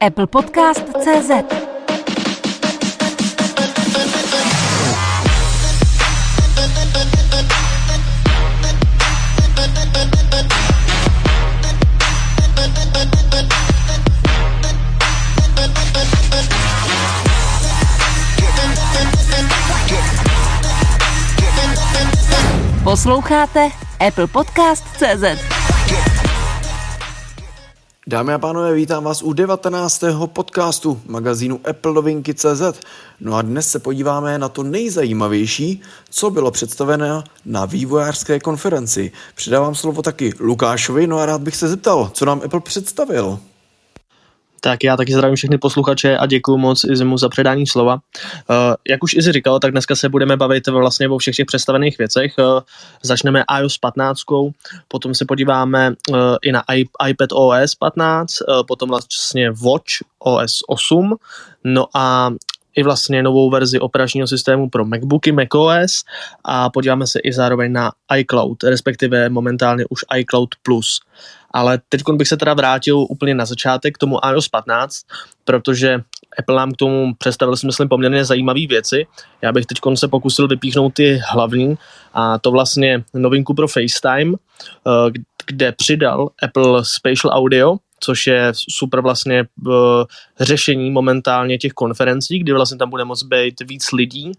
Apple Podcast CZ Posloucháte Apple Podcast CZ. Dámy a pánové, vítám vás u 19. podcastu magazínu Apple Novinky CZ. No a dnes se podíváme na to nejzajímavější, co bylo představeno na vývojářské konferenci. Předávám slovo taky Lukášovi, no a rád bych se zeptal, co nám Apple představil. Tak já taky zdravím všechny posluchače a děkuji moc Izimu za předání slova. Uh, jak už Izzy říkal, tak dneska se budeme bavit vlastně o všech těch představených věcech. Uh, začneme iOS 15, potom se podíváme uh, i na iPad OS 15, uh, potom vlastně Watch OS 8, no a i vlastně novou verzi operačního systému pro MacBooky, macOS a podíváme se i zároveň na iCloud, respektive momentálně už iCloud Plus. Ale teď bych se teda vrátil úplně na začátek k tomu iOS 15, protože Apple nám k tomu představil, si myslím, poměrně zajímavé věci. Já bych teď se pokusil vypíchnout ty hlavní a to vlastně novinku pro FaceTime, eh, kde přidal Apple Spatial Audio, což je super vlastně uh, řešení momentálně těch konferencí, kdy vlastně tam bude moct být víc lidí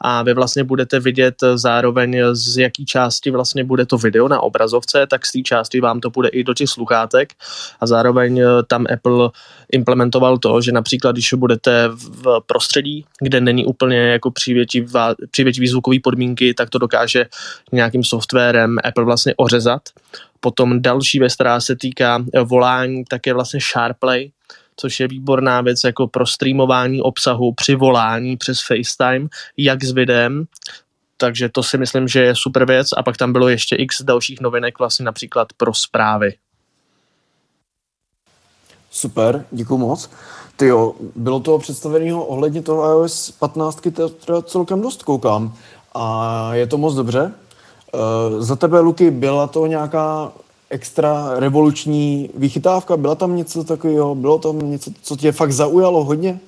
a vy vlastně budete vidět zároveň z jaký části vlastně bude to video na obrazovce, tak z té části vám to bude i do těch sluchátek a zároveň uh, tam Apple implementoval to, že například když budete v prostředí, kde není úplně jako přívětivý, přívětivý zvukový podmínky, tak to dokáže nějakým softwarem Apple vlastně ořezat Potom další věc, která se týká eh, volání, tak je vlastně SharePlay, což je výborná věc jako pro streamování obsahu při volání přes FaceTime, jak s videem, takže to si myslím, že je super věc a pak tam bylo ještě x dalších novinek vlastně například pro zprávy. Super, děkuji moc. Ty jo, bylo toho představeného ohledně toho iOS 15 teda celkem dost koukám a je to moc dobře. Uh, za tebe, Luky, byla to nějaká extra revoluční vychytávka? Byla tam něco takového? Bylo tam něco, co tě fakt zaujalo hodně?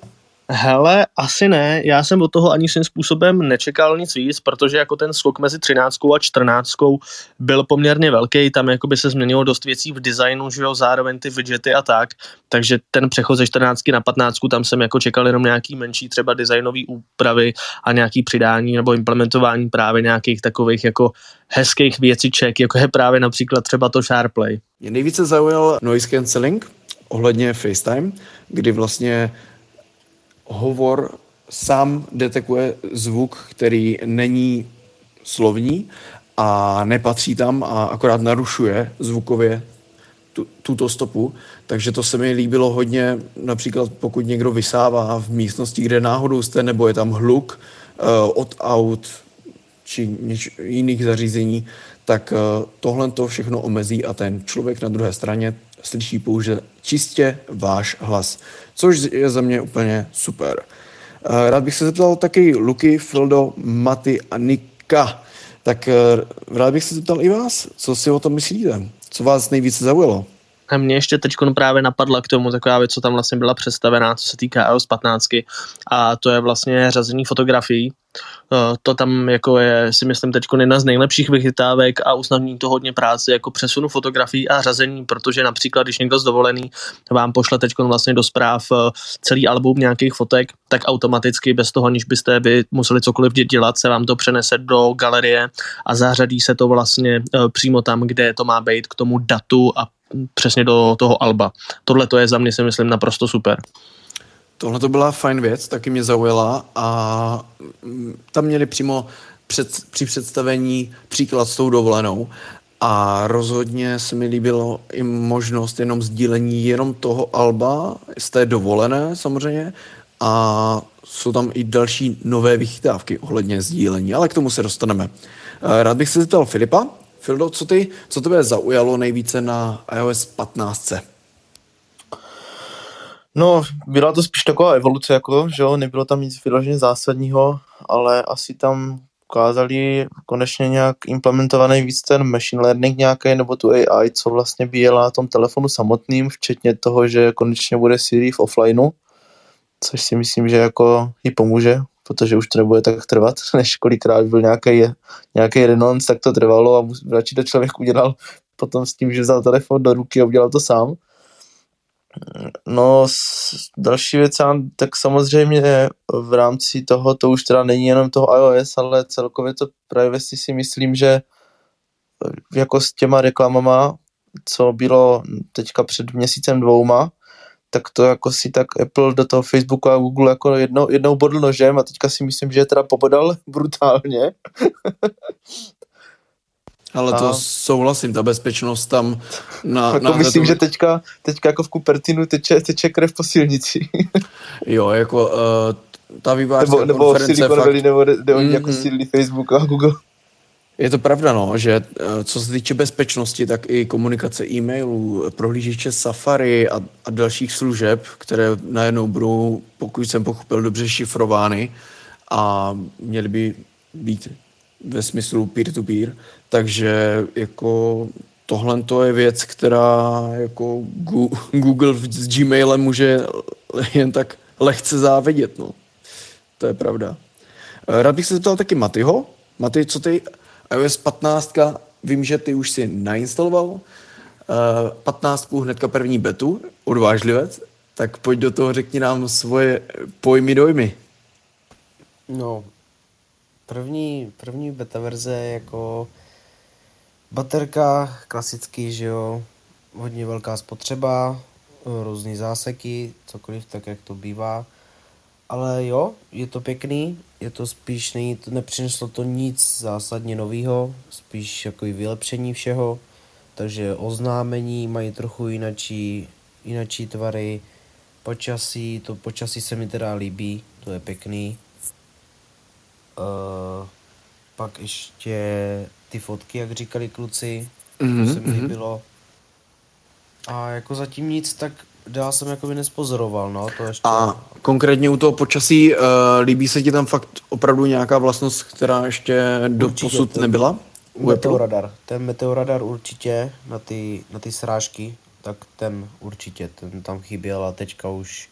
Hele, asi ne. Já jsem od toho ani svým způsobem nečekal nic víc, protože jako ten skok mezi 13 a 14 byl poměrně velký, tam jako by se změnilo dost věcí v designu, že jo, zároveň ty widgety a tak, takže ten přechod ze 14 na 15 tam jsem jako čekal jenom nějaký menší třeba designové úpravy a nějaký přidání nebo implementování právě nějakých takových jako hezkých věciček, jako je právě například třeba to SharePlay. Mě nejvíce zaujal noise cancelling ohledně FaceTime, kdy vlastně hovor sám detekuje zvuk, který není slovní a nepatří tam a akorát narušuje zvukově tu, tuto stopu, takže to se mi líbilo hodně, například pokud někdo vysává v místnosti, kde náhodou jste, nebo je tam hluk uh, od aut či něč, jiných zařízení, tak uh, tohle to všechno omezí a ten člověk na druhé straně slyší pouze čistě váš hlas, což je za mě úplně super. Eh, rád bych se zeptal taky Luky, Fildo, Maty a Nika. Tak eh, rád bych se zeptal i vás, co si o tom myslíte? Co vás nejvíce zaujalo? A mě ještě teď právě napadla k tomu taková věc, co tam vlastně byla představená, co se týká iOS 15, a to je vlastně řazení fotografií, Eh, to tam jako je, si myslím, teď jedna z nejlepších vychytávek a usnadní to hodně práce jako přesunu fotografií a řazení, protože například, když někdo z dovolený vám pošle teď vlastně do zpráv eh, celý album nějakých fotek, tak automaticky bez toho, aniž byste vy museli cokoliv dělat, se vám to přenese do galerie a zařadí se to vlastně eh, přímo tam, kde to má být k tomu datu a přesně do toho alba. Tohle to je za mě si myslím naprosto super. Tohle to byla fajn věc, taky mě zaujala a mm, tam měli přímo před, při představení příklad s tou dovolenou a rozhodně se mi líbilo i možnost jenom sdílení jenom toho alba z té dovolené samozřejmě a jsou tam i další nové vychytávky ohledně sdílení, ale k tomu se dostaneme. Eh, rád bych se zeptal Filipa. Fildo, co, ty, co tebe zaujalo nejvíce na iOS 15? No, byla to spíš taková evoluce, jako, že jo, nebylo tam nic vyloženě zásadního, ale asi tam ukázali konečně nějak implementovaný víc ten machine learning nějaký, nebo tu AI, co vlastně by jela na tom telefonu samotným, včetně toho, že konečně bude Siri v offlineu, což si myslím, že jako jí pomůže, protože už to nebude tak trvat, než kolikrát byl nějaký, nějaký renonc, tak to trvalo a radši to člověk udělal potom s tím, že vzal telefon do ruky a udělal to sám. No, další věc, tak samozřejmě v rámci toho, to už teda není jenom toho iOS, ale celkově to privacy si myslím, že jako s těma reklamama, co bylo teďka před měsícem dvouma, tak to jako si tak Apple do toho Facebooku a Google jako jednou, jednou bodl nožem a teďka si myslím, že je teda pobodal brutálně. Ale to a... souhlasím, ta bezpečnost tam na... jako na myslím, to... že teďka, teďka jako v Cupertinu teče, teče krev po silnici. jo, jako uh, ta vývářská nebo, konference... Nebo Silicon Valley, nebo oni mm-hmm. jako mhm. sídlí Facebook a Google. Je to pravda, no, že uh, co se týče bezpečnosti, tak i komunikace e-mailů, prohlížeče Safari a, a dalších služeb, které najednou budou, pokud jsem pochopil, dobře šifrovány a měly by být ve smyslu peer-to-peer, takže jako tohle to je věc, která jako Google s Gmailem může jen tak lehce závidět, no. To je pravda. Rád bych se zeptal taky Matyho. Maty, co ty iOS 15, vím, že ty už si nainstaloval 15 hnedka první betu, odvážlivec, tak pojď do toho, řekni nám svoje pojmy, dojmy. No, První, první beta verze jako baterka, klasický, že jo, hodně velká spotřeba, různý záseky, cokoliv tak, jak to bývá. Ale jo, je to pěkný, je to spíš, není to, nepřineslo to nic zásadně nového, spíš jako i vylepšení všeho, takže oznámení mají trochu jinačí, jinačí tvary, počasí, to počasí se mi teda líbí, to je pěkný, Uh, pak ještě ty fotky, jak říkali kluci, mm-hmm, to se mi mm-hmm. líbilo. A jako zatím nic, tak dál jsem jako by nespozoroval, no, to ještě. A konkrétně u toho počasí, uh, líbí se ti tam fakt opravdu nějaká vlastnost, která ještě do posud ten nebyla? Meteoradar. Ten meteoradar určitě na ty, na ty srážky, tak ten určitě, ten tam chyběl a teďka už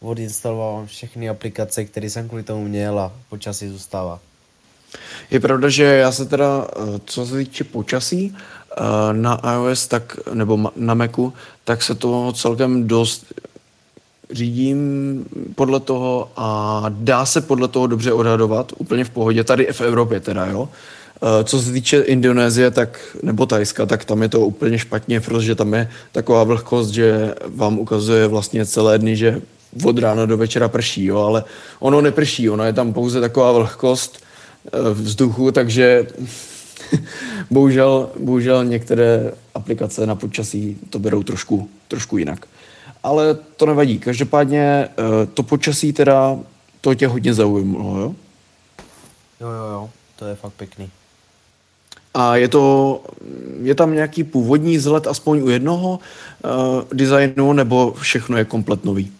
odinstaloval všechny aplikace, které jsem kvůli tomu měl a počasí zůstává. Je pravda, že já se teda, eh, co se týče počasí, na iOS tak, nebo na Macu, tak se to celkem dost řídím podle toho a dá se podle toho dobře odhadovat, úplně v pohodě, tady v Evropě teda, jo. Eh, co se týče Indonésie tak, nebo Tajska, tak tam je to úplně špatně, protože tam je taková vlhkost, že vám ukazuje vlastně celé dny, že od rána do večera prší, jo, ale ono neprší, ono je tam pouze taková vlhkost eh, vzduchu, takže bohužel, bohužel některé aplikace na počasí to berou trošku, trošku jinak. Ale to nevadí. Každopádně eh, to počasí teda, to tě hodně zaujmulo, jo? Jo, jo, jo, to je fakt pěkný. A je to, je tam nějaký původní vzhled aspoň u jednoho uh, designu, nebo všechno je komplet nový?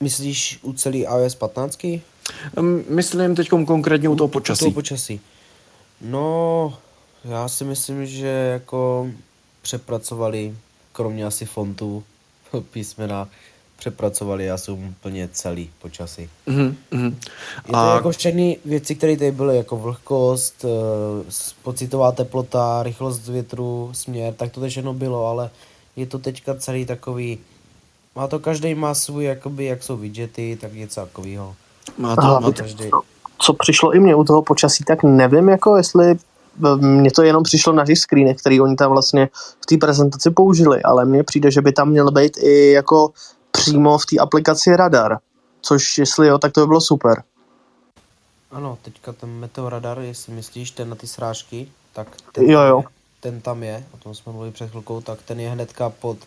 Myslíš u celý iOS 15? Myslím teď konkrétně u toho počasí. U toho počasí. No, já si myslím, že jako přepracovali, kromě asi fontu, písmena, přepracovali asi úplně celý počasí. Mm-hmm. Je to A... jako všechny věci, které tady byly, jako vlhkost, eh, pocitová teplota, rychlost větru, směr, tak to všechno bylo, ale je to teďka celý takový má to každý má svůj, jakoby, jak jsou widgety, tak něco takového. Má to, Aha, má to každý. Co přišlo i mě u toho počasí, tak nevím, jako jestli eh, mně to jenom přišlo na těch screenech, který oni tam vlastně v té prezentaci použili, ale mně přijde, že by tam měl být i jako přímo v té aplikaci radar, což jestli jo, tak to by bylo super. Ano, teďka ten meteoradar, jestli myslíš, ten na ty srážky, tak ten, jo, jo. ten tam je, o tom jsme mluvili před chvilkou, tak ten je hnedka pod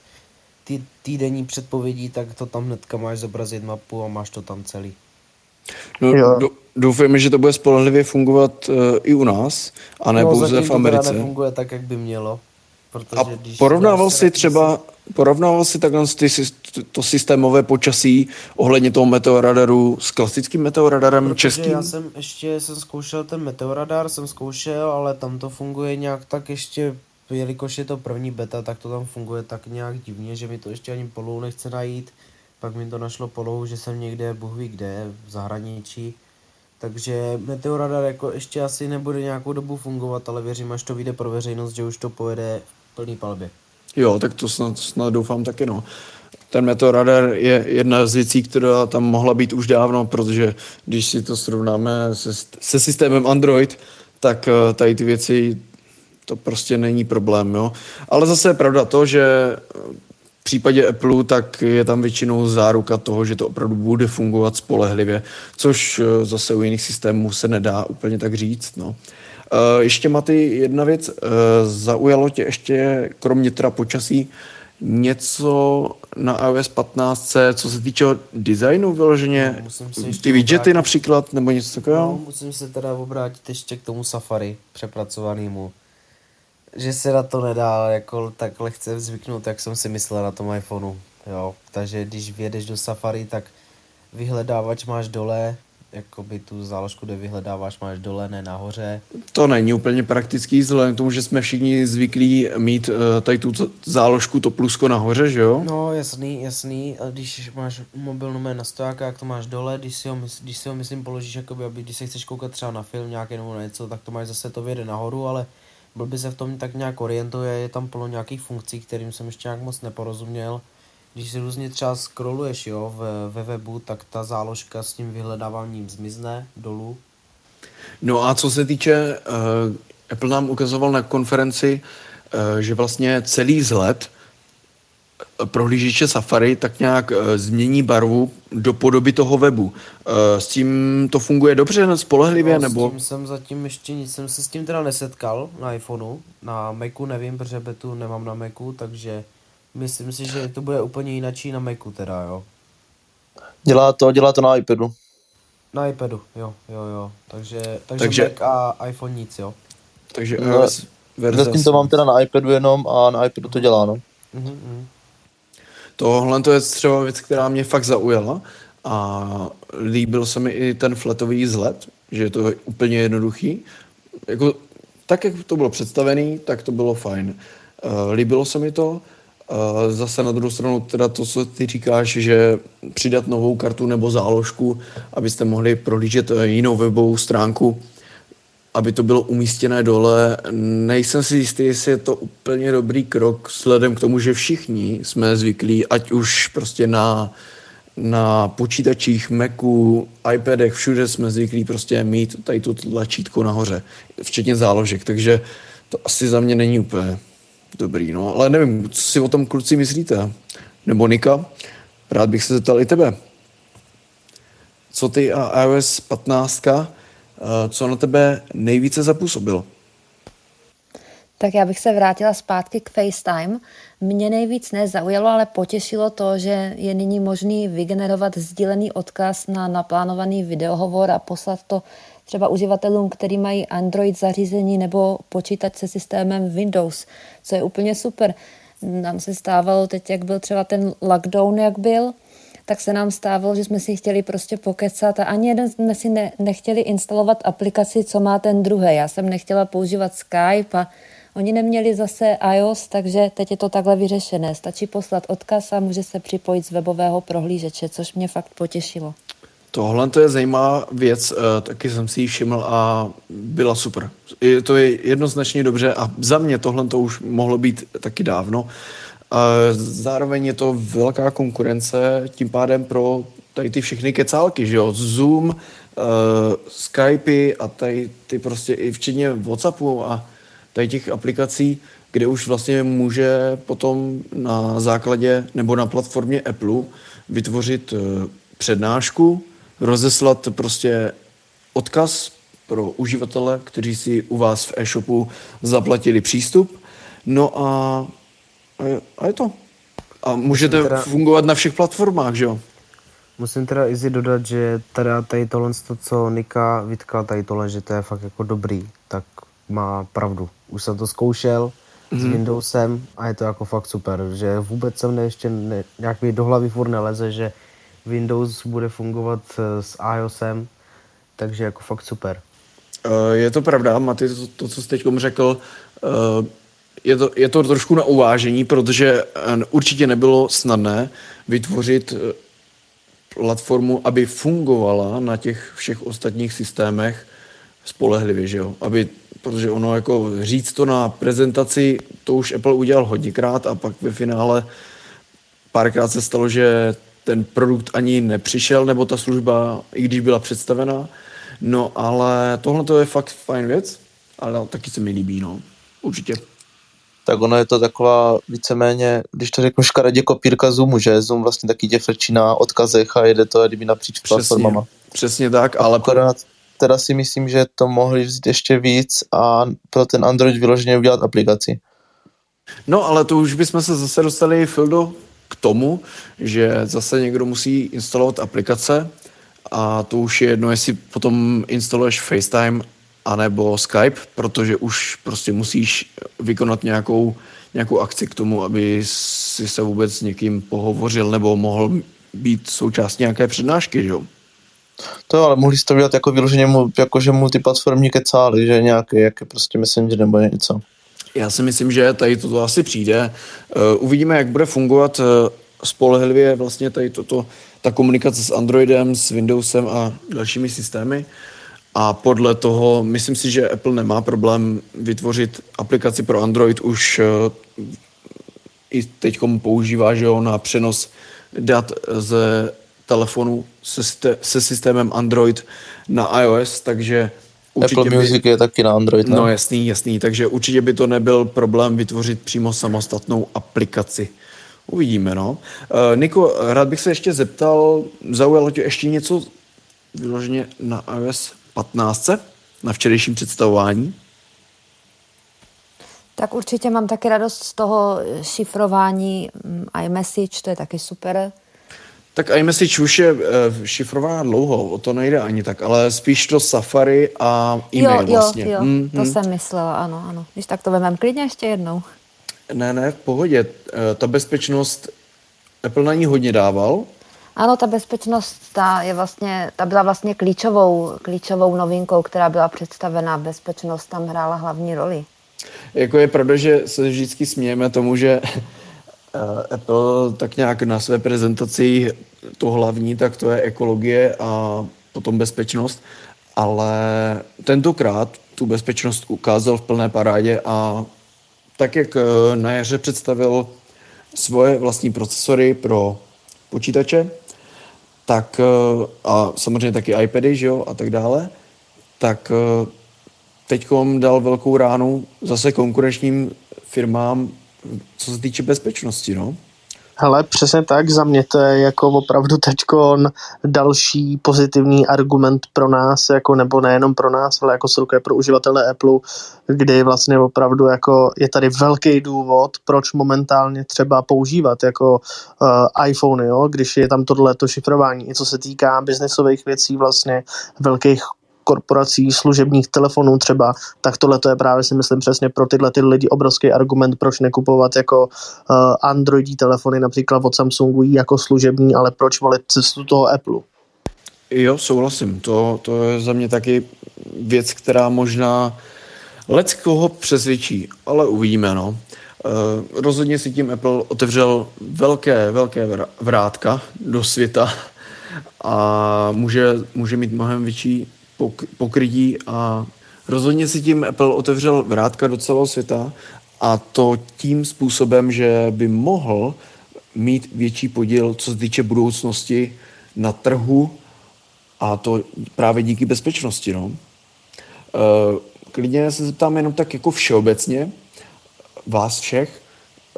ty týdenní předpovědí, tak to tam hnedka máš zobrazit mapu a máš to tam celý. No, do, doufujeme, že to bude spolehlivě fungovat uh, i u nás, a ne no, pouze v Americe. To nefunguje tak, jak by mělo. Protože A když porovnával si třeba, porovnával si takhle ty, to systémové počasí ohledně toho meteoradaru s klasickým meteoradarem Protože českým? já jsem ještě jsem zkoušel ten meteoradar, jsem zkoušel, ale tam to funguje nějak tak ještě, jelikož je to první beta, tak to tam funguje tak nějak divně, že mi to ještě ani polohu nechce najít. Pak mi to našlo polohu, že jsem někde, Bůh ví kde, v zahraničí. Takže meteoradar jako ještě asi nebude nějakou dobu fungovat, ale věřím, až to vyjde pro veřejnost, že už to pojede v plný palbě. Jo, tak to snad, snad doufám taky, no. Ten meteoradar je jedna z věcí, která tam mohla být už dávno, protože když si to srovnáme se, se systémem Android, tak eh, tady ty věci, to prostě není problém, jo. Ale zase je pravda to, že případě Apple, tak je tam většinou záruka toho, že to opravdu bude fungovat spolehlivě, což eh, zase u jiných systémů se nedá úplně tak říct, no. Uh, ještě Maty, jedna věc, uh, zaujalo tě ještě, kromě teda počasí, něco na iOS 15, co se týče designu vyloženě, No, ty widgety obrátit. například, nebo něco takového? No, musím se teda obrátit ještě k tomu Safari přepracovanému. Že se na to nedá jako tak lehce zvyknout, jak jsem si myslel na tom iPhoneu. Jo, takže když vjedeš do Safari, tak vyhledávač máš dole, jakoby tu záložku, kde vyhledáváš, máš dole, ne nahoře. To není úplně praktický, vzhledem k tomu, že jsme všichni zvyklí mít uh, tady tu záložku, to plusko nahoře, že jo? No, jasný, jasný. A když máš mobil numé na stojáka, jak to máš dole, když si ho, mys- když si ho myslím položíš, jakoby, aby, když se chceš koukat třeba na film nějaký nebo na něco, tak to máš zase to vyjede nahoru, ale blbě se v tom tak nějak orientuje, je tam plno nějakých funkcí, kterým jsem ještě nějak moc neporozuměl. Když si různě třeba scrolluješ jo, ve, ve webu, tak ta záložka s tím vyhledáváním zmizne dolů. No a co se týče, uh, Apple nám ukazoval na konferenci, uh, že vlastně celý vzhled prohlížeče Safari tak nějak uh, změní barvu do podoby toho webu. Uh, s tím to funguje dobře, spolehlivě, No, nebo? S tím jsem zatím ještě nic, jsem se s tím teda nesetkal na iPhoneu, na Macu nevím, protože betu nemám na Macu, takže myslím si, že to bude úplně jinačí na Macu teda, jo. Dělá to, dělá to na iPadu. Na iPadu, jo, jo, jo. Takže, takže, Takže-. Mac a iPhone nic, jo. Takže No, verze Zatím to mám teda na iPadu jenom a na iPadu to dělá, no. Mhm, mhm. Tohle to je třeba věc, která mě fakt zaujala a líbil se mi i ten fletový vzhled, že je to úplně jednoduchý. Jako, tak, jak to bylo představený, tak to bylo fajn. Uh, líbilo se mi to. Uh, zase na druhou stranu teda to, co ty říkáš, že přidat novou kartu nebo záložku, abyste mohli prohlížet eh, jinou webovou stránku, aby to bylo umístěné dole. Nejsem si jistý, jestli je to úplně dobrý krok, vzhledem k tomu, že všichni jsme zvyklí, ať už prostě na, na počítačích, Macu, iPadech, všude jsme zvyklí prostě mít tady to tlačítko nahoře, včetně záložek, takže to asi za mě není úplně dobrý, no, ale nevím, co si o tom kluci myslíte? Nebo Nika? Rád bych se zeptal i tebe. Co ty a iOS 15, eh, co na tebe nejvíce zapůsobilo? Tak já bych se vrátila zpátky k FaceTime. Mě nejvíc nezaujalo, ale potěšilo to, že je nyní možný vygenerovat sdílený odkaz na naplánovaný videohovor a poslat to třeba uživatelům, který mají Android zařízení nebo počítač se systémem Windows, co je úplně super. Nám se stávalo teď, jak byl třeba ten lockdown, jak byl, tak se nám stávalo, že jsme si chtěli prostě pokecat a ani jeden jsme si ne, nechtěli instalovat aplikaci, co má ten druhý. Já jsem nechtěla používat Skype a oni neměli zase iOS, takže teď je to takhle vyřešené. Stačí poslat odkaz a může se připojit z webového prohlížeče, což mě fakt potěšilo. Tohle to je zajímavá věc, eh, taky jsem si ji všiml a byla super. Je- To je jednoznačně dobře a za mě tohle to už mohlo být taky dávno. Zároveň je to velká konkurence tím pádem pro tady ty všechny kecálky, že jo? Zoom, uh, Skypey a tady ty prostě i včetně Whatsappu a tady těch aplikací, kde už vlastně může potom na základě nebo na platformě Apple vytvořit eh, přednášku, rozeslat prostě odkaz pro uživatele, kteří si u vás v e-shopu zaplatili přístup. No a, a, je, a je to. A můžete teda- fungovat na všech platformách, že jo? Musím teda Izzy dodat, že teda tady tohle, co Nika vytkala tady tohle, že to je fakt jako dobrý, tak má pravdu. Už jsem to zkoušel s Windowsem a je to jako fakt super, že vůbec jsem ne, ještě ne, nějak mi do hlavy furt neleze, že Windows bude fungovat eh, s iOSem, takže jako fakt super. Eh, Je to pravda, Maty, to, to co jsi teď řekl, eh, je to, je to trošku na uvážení, protože eh, určitě nebylo snadné vytvořit eh, platformu, aby fungovala na těch všech ostatních systémech spolehlivě, že jo? Aby, protože ono jako říct to na prezentaci, to už Apple udělal hodněkrát a pak ve finále párkrát se stalo, že ten produkt ani nepřišel, nebo ta služba, i když byla představená. No ale tohle to je fakt fajn věc, ale taky se mi líbí, no. Určitě. Tak ono je to taková víceméně, když to řeknu škaredě kopírka Zoomu, že Zoom vlastně taky tě frčí na odkazech a jede to kdyby napříč Přesně, platformama. přesně tak, ale Akorát teda si myslím, že to mohli vzít ještě víc a pro ten Android vyloženě udělat aplikaci. No, ale to už bychom se zase dostali, Fildo, k tomu, že zase někdo musí instalovat aplikace a to už je jedno, jestli potom instaluješ FaceTime anebo Skype, protože už prostě musíš vykonat nějakou, nějakou akci k tomu, aby si se vůbec s někým pohovořil nebo mohl být součástí nějaké přednášky, že jo? To jo, ale mohli jste to udělat jako vyloženě mu- jakože multiplatformní kecály, že nějaký, jak je prostě Messenger nebo něco. Já si myslím, že tady toto asi přijde. Eh, Uvidíme, jak bude fungovat eh, spolehlivě vlastně tady toto, ta komunikace s Androidem, s Windowsem a dalšími systémy. A podle toho, myslím si, že Apple nemá problém vytvořit aplikaci pro Android už eh, i teď používá, že jo, na přenos dat ze telefonu se, se systémem Android na iOS, takže určitě Apple by- Music je taky na Android, ne? No jasný, jasný, takže určitě by to nebyl problém vytvořit přímo samostatnou aplikaci. Uvidíme, no. Uh, Niko, rád bych se ještě zeptal, zaujalo tě ještě něco vyloženě na iOS 15, na včerejším představování? Tak určitě mám taky radost z toho šifrování mm, iMessage, to je taky super. Tak iMessage už je uh, šifrovaná dlouho, o to nejde ani tak, ale spíš to Safari a e-mail jo, vlastně. jo, jo, Mm, to mm. jsem myslela, ano, ano. Když tak to vemem klidně ještě jednou. Ne, ne, v pohodě. Eh, Ta bezpečnost, Apple na ní hodně dával, Ano, ta bezpečnost, ta, je vlastně, ta byla vlastně klíčovou, klíčovou novinkou, která byla představena. Bezpečnost tam hrála hlavní roli. Jako je pravda, že se vždycky smějeme tomu, že eh, Apple tak nějak na své prezentaci to hlavní, tak to je ekologie a potom bezpečnost, ale tentokrát tu bezpečnost ukázal v plné parádě a tak, jak eh, na jaře představil svoje vlastní procesory pro počítače, tak eh, a samozřejmě taky iPady, že jo, a tak dále, tak eh, teďkom dal velkou ránu zase konkurenčním firmám, co se týče bezpečnosti, no. Hele, přesně tak, za mě to je jako opravdu teďkon další pozitivní argument pro nás, jako nebo nejenom pro nás, ale jako celkově pro uživatele Apple, kdy vlastně opravdu jako je tady velký důvod, proč momentálně třeba používat jako uh, iPhone, jo, když je tam tohleto šifrování, i co se týká biznesových věcí vlastně, velkých korporací, služebních telefonů třeba, tak tohle to je právě si myslím přesně pro tyhle ty lidi obrovský argument, proč nekupovat jako uh, Androidí telefony například od Samsungu jako služební, ale proč volit cestu toho Apple. Jo, souhlasím. To, to je za mě taky věc, která možná lec koho přesvědčí, ale uvidíme, no. Uh, rozhodně si tím Apple otevřel velké, velké vr- vrátka do světa a může, může mít mnohem větší pok- pokrytí a rozhodně si tím Apple otevřel vrátka do celého světa a to tím způsobem, že by mohl mít větší podíl, co se týče budoucnosti na trhu a to právě díky bezpečnosti. No. Eh, Klidně se zeptám jenom tak jako všeobecně, vás všech,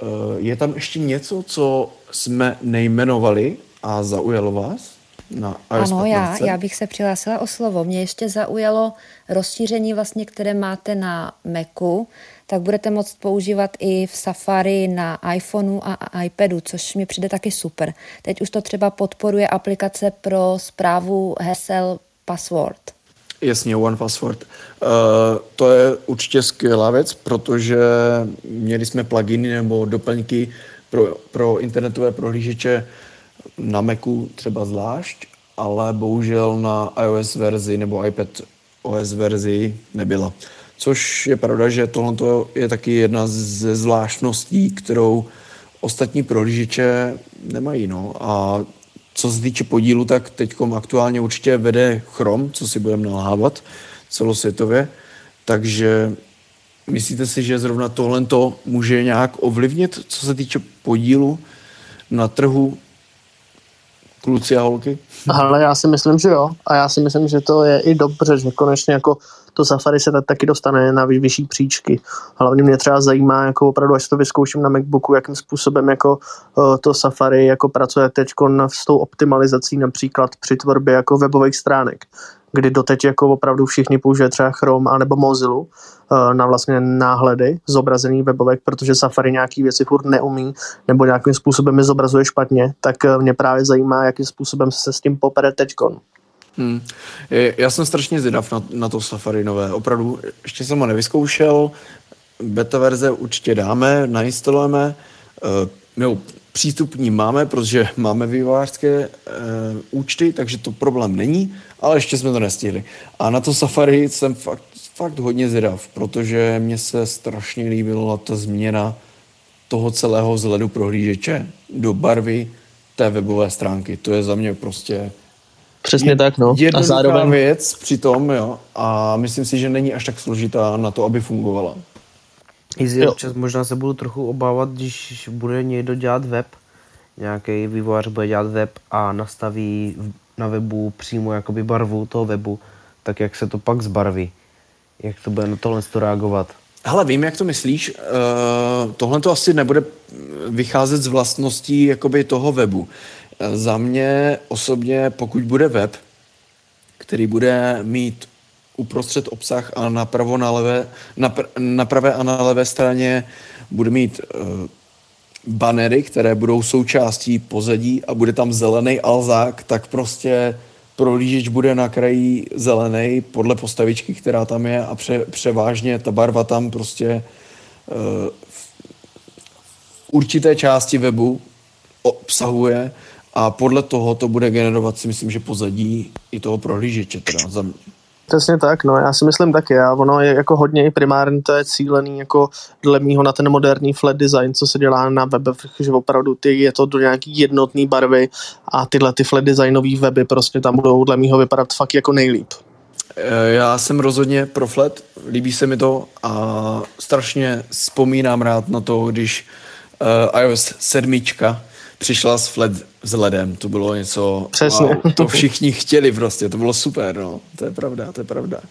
eh, je tam ještě něco, co jsme nejmenovali a zaujalo vás? IOS Ano, já, 15? já bych se přihlásila o slovo. Mě ještě zaujalo rozšíření, vlastně, které máte na Macu, tak budete moct používat i v Safari na iPhoneu a iPadu, což mi přijde taky super. Teď už to třeba podporuje aplikace pro zprávu hesel password. Jasně, One Password. Uh, to je určitě skvělá věc, protože měli jsme pluginy nebo doplňky pro, pro internetové prohlížeče na Macu třeba zvlášť, ale bohužel na iOS verzi nebo iPad OS verzi nebyla. Což je pravda, že tohle je taky jedna ze zvláštností, kterou ostatní prohlížeče nemají. No. A co se týče podílu, tak teď aktuálně určitě vede Chrome, co si budeme nalhávat celosvětově. Takže myslíte si, že zrovna tohle to může nějak ovlivnit, co se týče podílu na trhu kluci a holky? Ale já si myslím, že jo. A já si myslím, že to je i dobře, že konečně jako to Safari se taky dostane na vyšší příčky. Hlavně mě třeba zajímá, jako opravdu, až to vyzkouším na Macbooku, jakým způsobem jako uh, to Safari jako pracuje teď s tou optimalizací například při tvorbě jako webových stránek kdy doteď jako opravdu všichni použije třeba Chrome anebo Mozilla eh, na vlastně náhledy zobrazený webovek, protože Safari nějaký věci furt neumí nebo nějakým způsobem je zobrazuje špatně, tak eh, mě právě zajímá, jakým způsobem se s tím popere teďkon. Hmm. Já jsem strašně zvědav na, na to Safari nové. Opravdu, ještě jsem ho nevyzkoušel. Beta verze určitě dáme, nainstalujeme. Uh, přístup k ní máme, protože máme vývojářské uh, účty, takže to problém není, ale ještě jsme to nestihli. A na to Safari jsem fakt, fakt hodně zvědav, protože mně se strašně líbila ta změna toho celého vzhledu prohlížeče do barvy té webové stránky. To je za mě prostě Přesně tak, no. A zároveň věc přitom, jo, a myslím si, že není až tak složitá na to, aby fungovala. Easy občas možná se budu trochu obávat, když bude někdo dělat web, nějaký vývojář bude dělat web a nastaví na webu přímo jakoby barvu toho webu, tak jak se to pak zbarví? Jak to bude na tohle reagovat? Hele, vím, jak to myslíš. Uh, tohle to asi nebude vycházet z vlastností jakoby toho webu. Za mě osobně, pokud bude web, který bude mít uprostřed obsah a napravo na levé, na, na pravé a na levé straně bude mít uh, banery, které budou součástí pozadí a bude tam zelený alzák, tak prostě prohlížeč bude na kraji zelený podle postavičky, která tam je a pře, převážně ta barva tam prostě uh, v určité části webu obsahuje a podle toho to bude generovat si myslím, že pozadí i toho prohlížeče teda za. Přesně tak, no já si myslím taky, a ono je jako hodně i primárně to je cílený jako dle mýho na ten moderní flat design, co se dělá na webech, že opravdu ty je to do nějaký jednotný barvy a tyhle ty flat designový weby prostě tam budou dle mýho vypadat fakt jako nejlíp. Eh, já jsem rozhodně pro flat, líbí se mi to a strašně vzpomínám rád na to, když uh, iOS 7 přišla s flat vzhledem, to bylo něco, Přesně. Wow, to všichni chtěli prostě, to bylo super, no, to je pravda, to je pravda.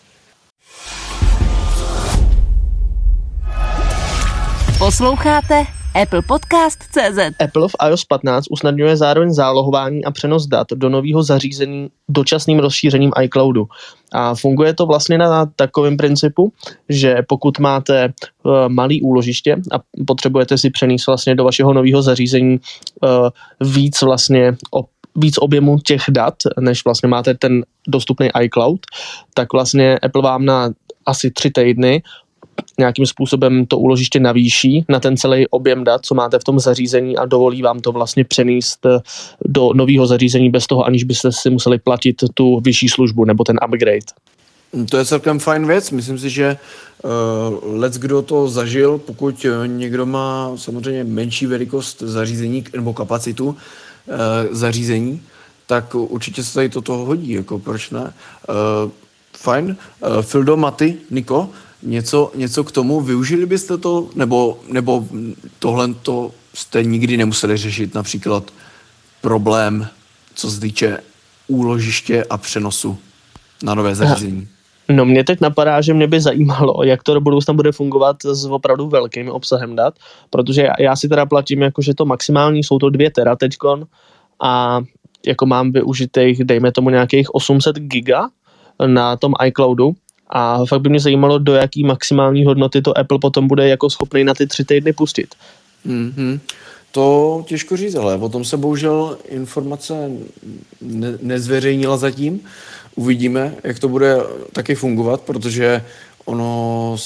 Posloucháte Apple Podcast CZ. Apple v iOS 15 usnadňuje zároveň zálohování a přenos dat do nového zařízení dočasným rozšířením iCloudu. A funguje to vlastně na takovém principu, že pokud máte uh, malý úložiště a potřebujete si přenést vlastně do vašeho nového zařízení uh, víc vlastně o víc objemu těch dat, než vlastně máte ten dostupný iCloud, tak vlastně Apple vám na asi tři týdny nějakým způsobem to úložiště navýší na ten celý objem dat, co máte v tom zařízení a dovolí vám to vlastně přenést eh, do nového zařízení bez toho, aniž byste si museli platit tu vyšší službu nebo ten upgrade. To je celkem fajn věc. Myslím si, že uh, kdo to zažil, pokud eh, někdo má samozřejmě menší velikost zařízení nebo kapacitu uh, zařízení, tak určitě se tady toto hodí, jako proč ne. Uh, fajn. Uh, Fildo, Maty, Niko, něco, něco k tomu? Využili byste to? Nebo, nebo tohle to jste nikdy nemuseli řešit? Například problém, co se týče úložiště a přenosu na nové zařízení? No mě teď napadá, že mě by zajímalo, jak to do budoucna bude fungovat s opravdu velkým obsahem dat, protože já, já si teda platím, jako, že to maximální jsou to dvě tera teďkon a jako mám využitých, dejme tomu nějakých 800 giga na tom iCloudu a fakt by mě zajímalo, do jaký maximální hodnoty to Apple potom bude jako schopný na ty tři týdny pustit. Mm-hmm. To těžko říct, ale o tom se bohužel informace ne- nezveřejnila zatím. Uvidíme, jak to bude taky fungovat, protože ono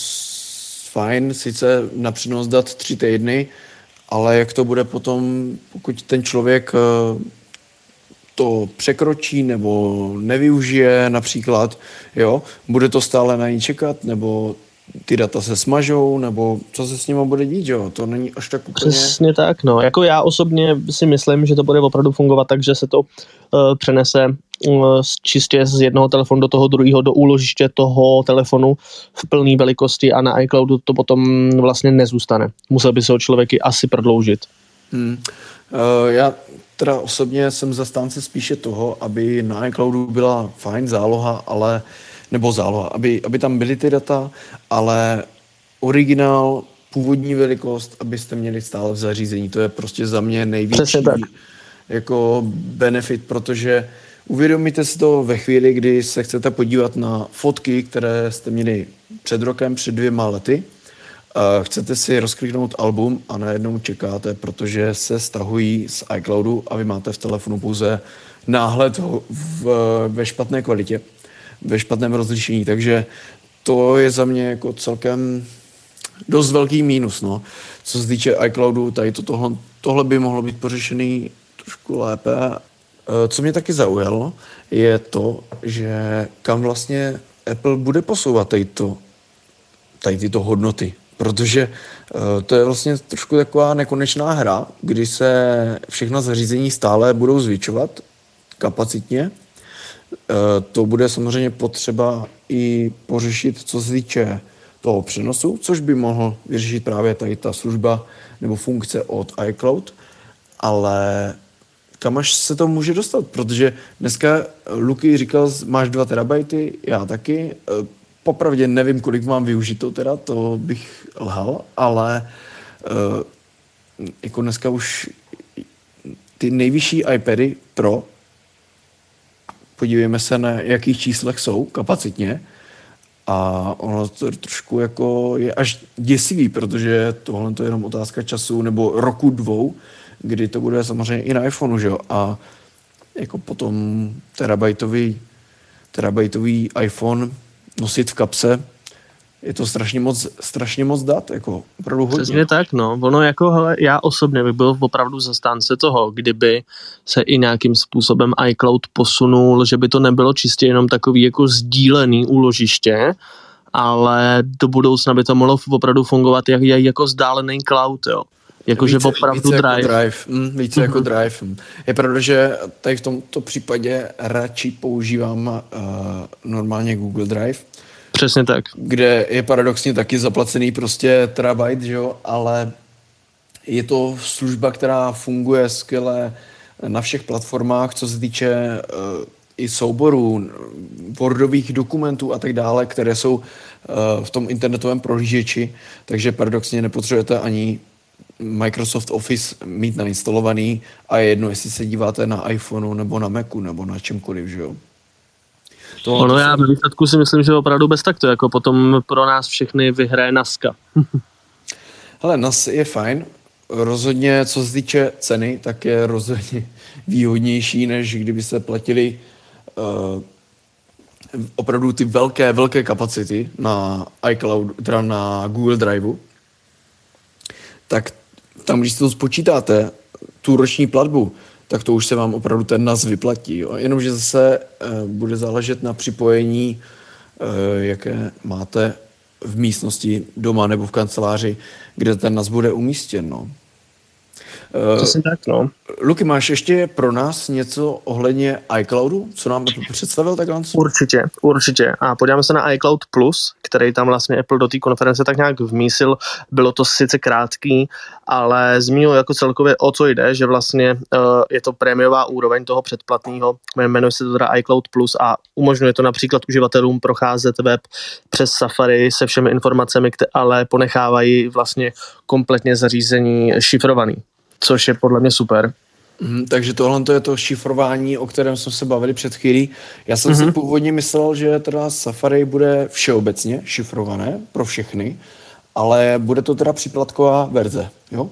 fajn, sice na přínos dat tři týdny, ale jak to bude potom, pokud ten člověk eh, to překročí nebo nevyužije například, jo, bude to stále na ní čekat, nebo ty data se smažou, nebo co se s nimi bude dít, jo, to není až tak úplně... Přesně tak, no. Jako já osobně si myslím, že to bude opravdu fungovat tak, že se to uh, přenese uh, čistě z jednoho telefonu do toho druhého, do úložiště toho telefonu v plné velikosti a na iCloudu to potom vlastně nezůstane. Musel by se ho člověk i asi prodloužit. Hmm. Uh, já teda osobně jsem zastánce spíše toho, aby na iCloudu byla fajn záloha, ale nebo záloha, aby, aby tam byly ty data, ale originál, původní velikost, abyste měli stále v zařízení. To je prostě za mě největší jako benefit, protože uvědomíte si to ve chvíli, kdy se chcete podívat na fotky, které jste měli před rokem, před dvěma lety, chcete si rozkliknout album a najednou čekáte, protože se stahují z iCloudu a vy máte v telefonu pouze náhled v, ve špatné kvalitě, ve špatném rozlišení, takže to je za mě jako celkem dost velký mínus, no. Co se týče iCloudu, tady to, tohle, tohle by mohlo být pořešený trošku lépe. Eh, Co mě taky zaujalo, je to, že kam vlastně Apple bude posouvat tady to, tady tyto hodnoty. Protože uh, to je vlastně trošku taková nekonečná hra, kdy se všechna zařízení stále budou zvětšovat kapacitně. Uh, to bude samozřejmě potřeba i pořešit, co se týče toho přenosu, což by mohl vyřešit právě tady ta služba nebo funkce od iCloud, ale kam až se to může dostat, protože dneska Luky říkal, máš 2 terabajty, já taky, Eh, popravdě nevím, kolik mám využito teda, to bych lhal, ale uh, jako dneska už ty nejvyšší iPady Pro, podívejme se na jakých číslech jsou kapacitně a ono to trošku jako je až děsivý, protože tohle to je jenom otázka času nebo roku dvou, kdy to bude samozřejmě i na iPhoneu, že jo, a jako potom terabajtový, terabajtový iPhone nosit v kapse, je to strašně moc, strašně moc dat, jako opravdu hodně. Přesně tak, no. Ono jako, hele, já osobně bych byl opravdu zastánce toho, kdyby se i nějakým způsobem iCloud posunul, že by to nebylo čistě jenom takový jako sdílený úložiště, ale do budoucna by to mohlo opravdu fungovat jak, jak jako vzdálený cloud, jo. Jakože opravdu více drive. Jako drive. Mm, více mm-hmm. jako drive. Je pravda, že tady v tomto případě radši používám uh, normálně Google Drive, Přesně tak. kde je paradoxně taky zaplacený prostě terabyte, že jo, ale je to služba, která funguje skvěle na všech platformách, co se týče uh, i souborů, Wordových dokumentů a tak dále, které jsou uh, v tom internetovém prohlížeči, takže paradoxně nepotřebujete ani Microsoft Office mít nainstalovaný a je jedno, jestli se díváte na iPhoneu nebo na Macu nebo na čemkoliv, že jo. To, Ono to já ve výsledku si myslím, že opravdu bez takto, jako potom pro nás všechny vyhraje Naska. Hele, NAS je fajn. Rozhodně, co se týče ceny, tak je rozhodně výhodnější, než kdybyste platili uh, opravdu ty velké, velké kapacity na iCloud, teda na Google Driveu. Tak tam, když si to spočítáte, tu roční platbu, tak to už se vám opravdu ten NAS vyplatí. Jo? Jenomže zase uh, bude záležet na připojení, uh, jaké máte v místnosti doma nebo v kanceláři, kde ten NAS bude umístěn. No. Uh, Přesně tak, no. Luky, máš ještě pro nás něco ohledně iCloudu? Co nám představil takhle? Určitě, určitě. A podíváme se na iCloud Plus, který tam vlastně Apple do té konference tak nějak vmísil. Bylo to sice krátký, ale zmínil jako celkově o co jde, že vlastně uh, je to prémiová úroveň toho předplatného, jmenuje se to teda iCloud Plus a umožňuje to například uživatelům procházet web přes Safari se všemi informacemi, které ale ponechávají vlastně kompletně zařízení šifrovaný, což je podle mě super. Mm, takže tohle to je to šifrování, o kterém jsme se bavili před chvílí. Já jsem mm-hmm. si původně myslel, že teda Safari bude všeobecně šifrované pro všechny, ale bude to teda příplatková verze, jo?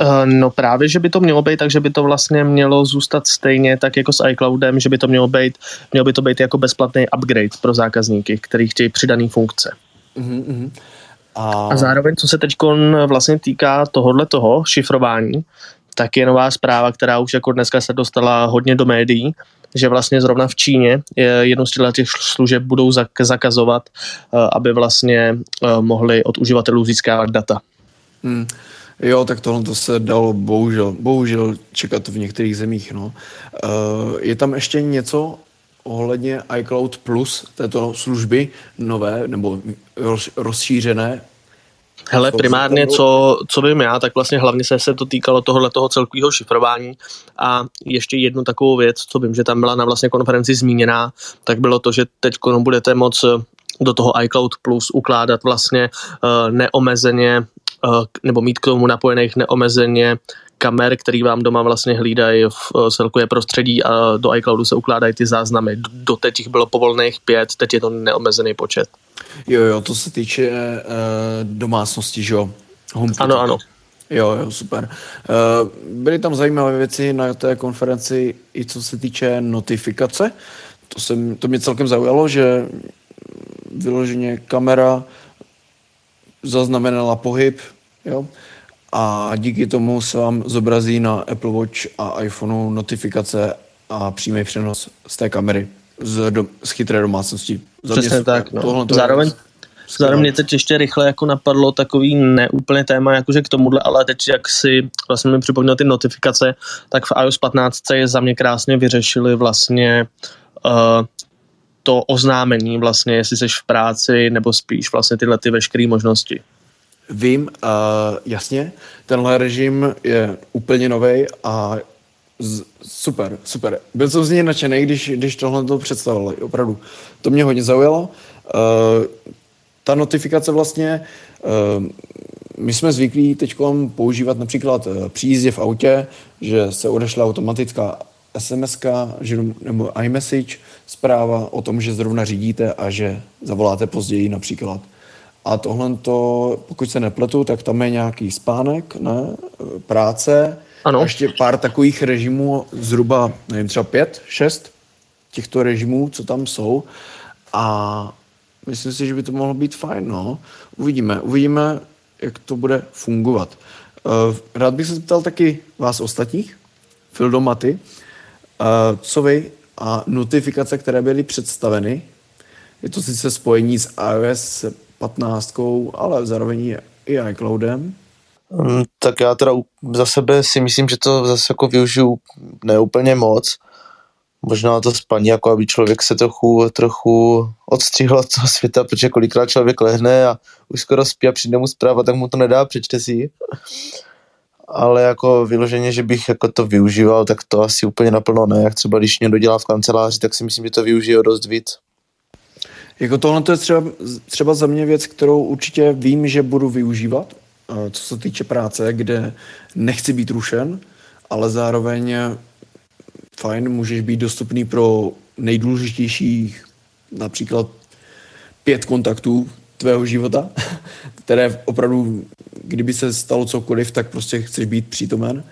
Uh, no právě, že by to mělo být, takže by to vlastně mělo zůstat stejně tak jako s iCloudem, že by to mělo být, mělo by to být jako bezplatný upgrade pro zákazníky, který chtějí přidaný funkce. Mm-hmm. A... a zároveň, co se teď vlastně týká tohohle toho šifrování, tak je nová zpráva, která už jako dneska se dostala hodně do médií, že vlastně zrovna v Číně jednu z těch služeb budou zakazovat, eh, aby vlastně eh, mohli od uživatelů získávat data. Hmm. Jo, tak tohle to se dalo bohužel, bohužel čekat v některých zemích. No. Uh, je tam ještě něco ohledně iCloud Plus, této služby nové nebo roz, rozšířené? Hele, primárně, co, co vím já, tak vlastně hlavně se, se to týkalo tohohle toho celkového šifrování a ještě jednu takovou věc, co vím, že tam byla na vlastně konferenci zmíněná, tak bylo to, že teď budete moc do toho iCloud Plus ukládat vlastně uh, neomezeně uh, nebo mít k tomu napojených neomezeně kamer, který vám doma vlastně hlídají v celkové prostředí a do iCloudu se ukládají ty záznamy. Doteď jich bylo povolných pět, teď je to neomezený počet. Jo, jo, to se týče uh, domácnosti, že jo? HomeKit. Ano, ano. Jo, jo, super. Uh, byly tam zajímavé věci na té konferenci i co se týče notifikace. To, jsem, to mě celkem zaujalo, že vyloženě kamera zaznamenala pohyb, jo, a díky tomu se vám zobrazí na Apple Watch a iPhoneu notifikace a přímý přenos z té kamery z, do, z chytré domácnosti. Za Přesně mě, tak. No. Tohle to zároveň, je, zároveň mě teď ještě rychle jako napadlo takový neúplně téma, jakože k tomuhle, ale teď jak si vlastně mi připomněl ty notifikace, tak v iOS 15 je za mě krásně vyřešili vlastně uh, to oznámení vlastně, jestli jsi v práci, nebo spíš vlastně tyhle ty veškeré možnosti. Vím, uh, jasně, tenhle režim je úplně nový a z, super, super. Byl jsem z něj nadšený, když, když tohle to představovali, opravdu. To mě hodně zaujalo. Uh, ta notifikace vlastně, uh, my jsme zvyklí teď používat například uh, při jízdě v autě, že se odešla automatická SMS nebo iMessage zpráva o tom, že zrovna řídíte a že zavoláte později například. A tohle to, pokud se nepletu, tak tam je nějaký spánek, ne? práce, ano. a ještě pár takových režimů, zhruba, nevím, třeba pět, šest těchto režimů, co tam jsou. A myslím si, že by to mohlo být fajn, no. Uvidíme, uvidíme, jak to bude fungovat. Eh, rád bych se zeptal taky vás ostatních, Fildomaty, eh, co vy a notifikace, které byly představeny, je to sice spojení s iOS 15, ale zároveň i iCloudem. Um, tak já teda za sebe si myslím, že to zase jako využiju neúplně moc. Možná to spaní, jako aby člověk se trochu, trochu odstřihl od toho světa, protože kolikrát člověk lehne a už skoro spí a přijde mu zpráva, tak mu to nedá, přečte si ale jako vyloženě, že bych jako to využíval, tak to asi úplně naplno ne. Jak třeba když někdo dělá v kanceláři, tak si myslím, že to využije dost víc. Jako tohle to je třeba, třeba za mě věc, kterou určitě vím, že budu využívat, co se týče práce, kde nechci být rušen, ale zároveň fajn, můžeš být dostupný pro nejdůležitějších například pět kontaktů tvého života, které opravdu, kdyby se stalo cokoliv, tak prostě chceš být přítomen.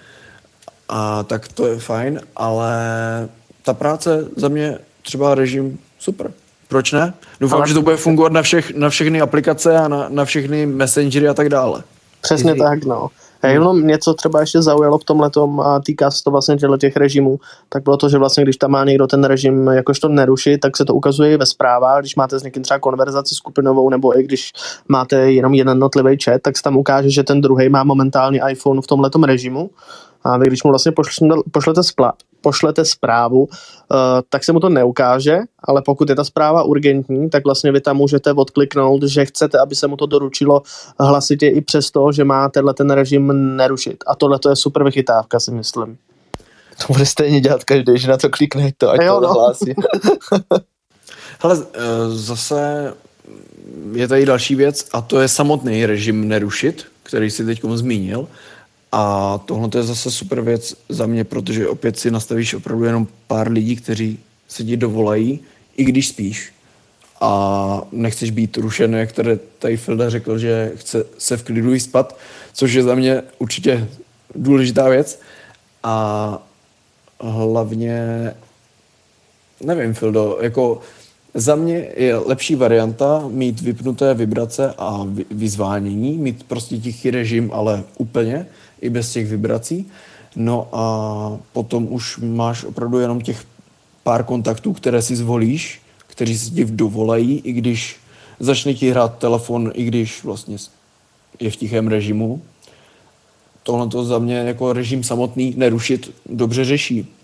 A tak to je fajn, ale ta práce za mě třeba režim super. Proč ne? Doufám, ale... že to bude fungovat na, všech, na všechny aplikace a na, na všechny messengery a tak dále. Přesně Easy. tak, no. A jenom něco třeba ještě zaujalo v tom letom a týká se to vlastně těch režimů, tak bylo to, že vlastně když tam má někdo ten režim jakožto nerušit, tak se to ukazuje ve zprávách, když máte s někým třeba konverzaci skupinovou, nebo i když máte jenom jeden jednotlivý chat, tak se tam ukáže, že ten druhý má momentálně iPhone v tom letom režimu a vy když mu vlastně pošlete, spla, pošlete zprávu, uh, tak se mu to neukáže, ale pokud je ta zpráva urgentní, tak vlastně vy tam můžete odkliknout, že chcete, aby se mu to doručilo hlasitě i přesto, že má tenhle ten režim nerušit. A tohle to je super vychytávka, si myslím. To bude stejně dělat každý, že na to klikne to, ať jo, to no. hlásí. Hele, eh, zase je tady další věc a to je samotný režim nerušit, který si teď zmínil. A tohle je zase super věc za mě, protože opět si nastavíš opravdu jenom pár lidí, kteří se ti dovolají, i když spíš. A nechceš být rušen, jak tady, tady Filda řekl, že chce se v klidu spat, což je za mě určitě důležitá věc. A hlavně, nevím, Fildo, jako za mě je lepší varianta mít vypnuté vibrace a vyzvánění, mít prostě tichý režim, ale úplně, i bez těch vibrací. No a potom už máš opravdu jenom těch pár kontaktů, které si zvolíš, kteří si ti dovolají, i když začne ti hrát telefon, i když vlastně je v tichém režimu. Tohle to za mě jako režim samotný nerušit dobře řeší.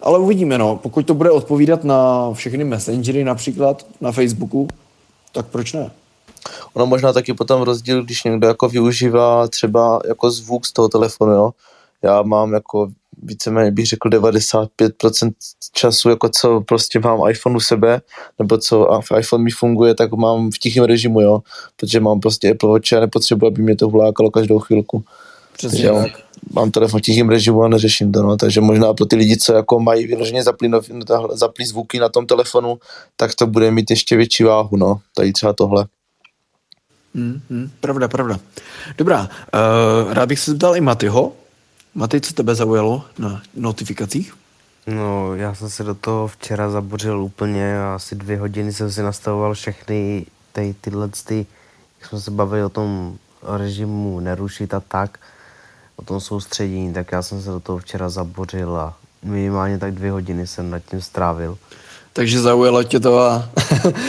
Ale uvidíme, no. Pokud to bude odpovídat na všechny messengery, například na Facebooku, tak proč ne? Ono možná taky potom rozdíl, když někdo jako využívá třeba jako zvuk z toho telefonu, jo. Já mám jako víceméně bych řekl 95% času, jako co prostě mám iPhone u sebe, nebo co v iPhone mi funguje, tak mám v tichém režimu, jo, protože mám prostě Apple Watch a nepotřebuji, aby mě to vlákalo každou chvilku. Přesně tak. Mám, mám telefon v tichém režimu a neřeším to, no, takže možná pro ty lidi, co jako mají vyloženě zaplý, no, zaplý zvuky na tom telefonu, tak to bude mít ještě větší váhu, no, tady třeba tohle. Hmm, hmm, pravda, pravda. Dobrá, uh, rád bych se zeptal i Matyho, Matej, co tebe zaujalo na notifikacích? No, já jsem se do toho včera zabořil úplně a asi dvě hodiny jsem si nastavoval všechny ty, tyhle ty, jak jsme se bavili o tom režimu nerušit a tak, o tom soustředění, tak já jsem se do toho včera zabořil a minimálně tak dvě hodiny jsem nad tím strávil takže zaujalo tě to a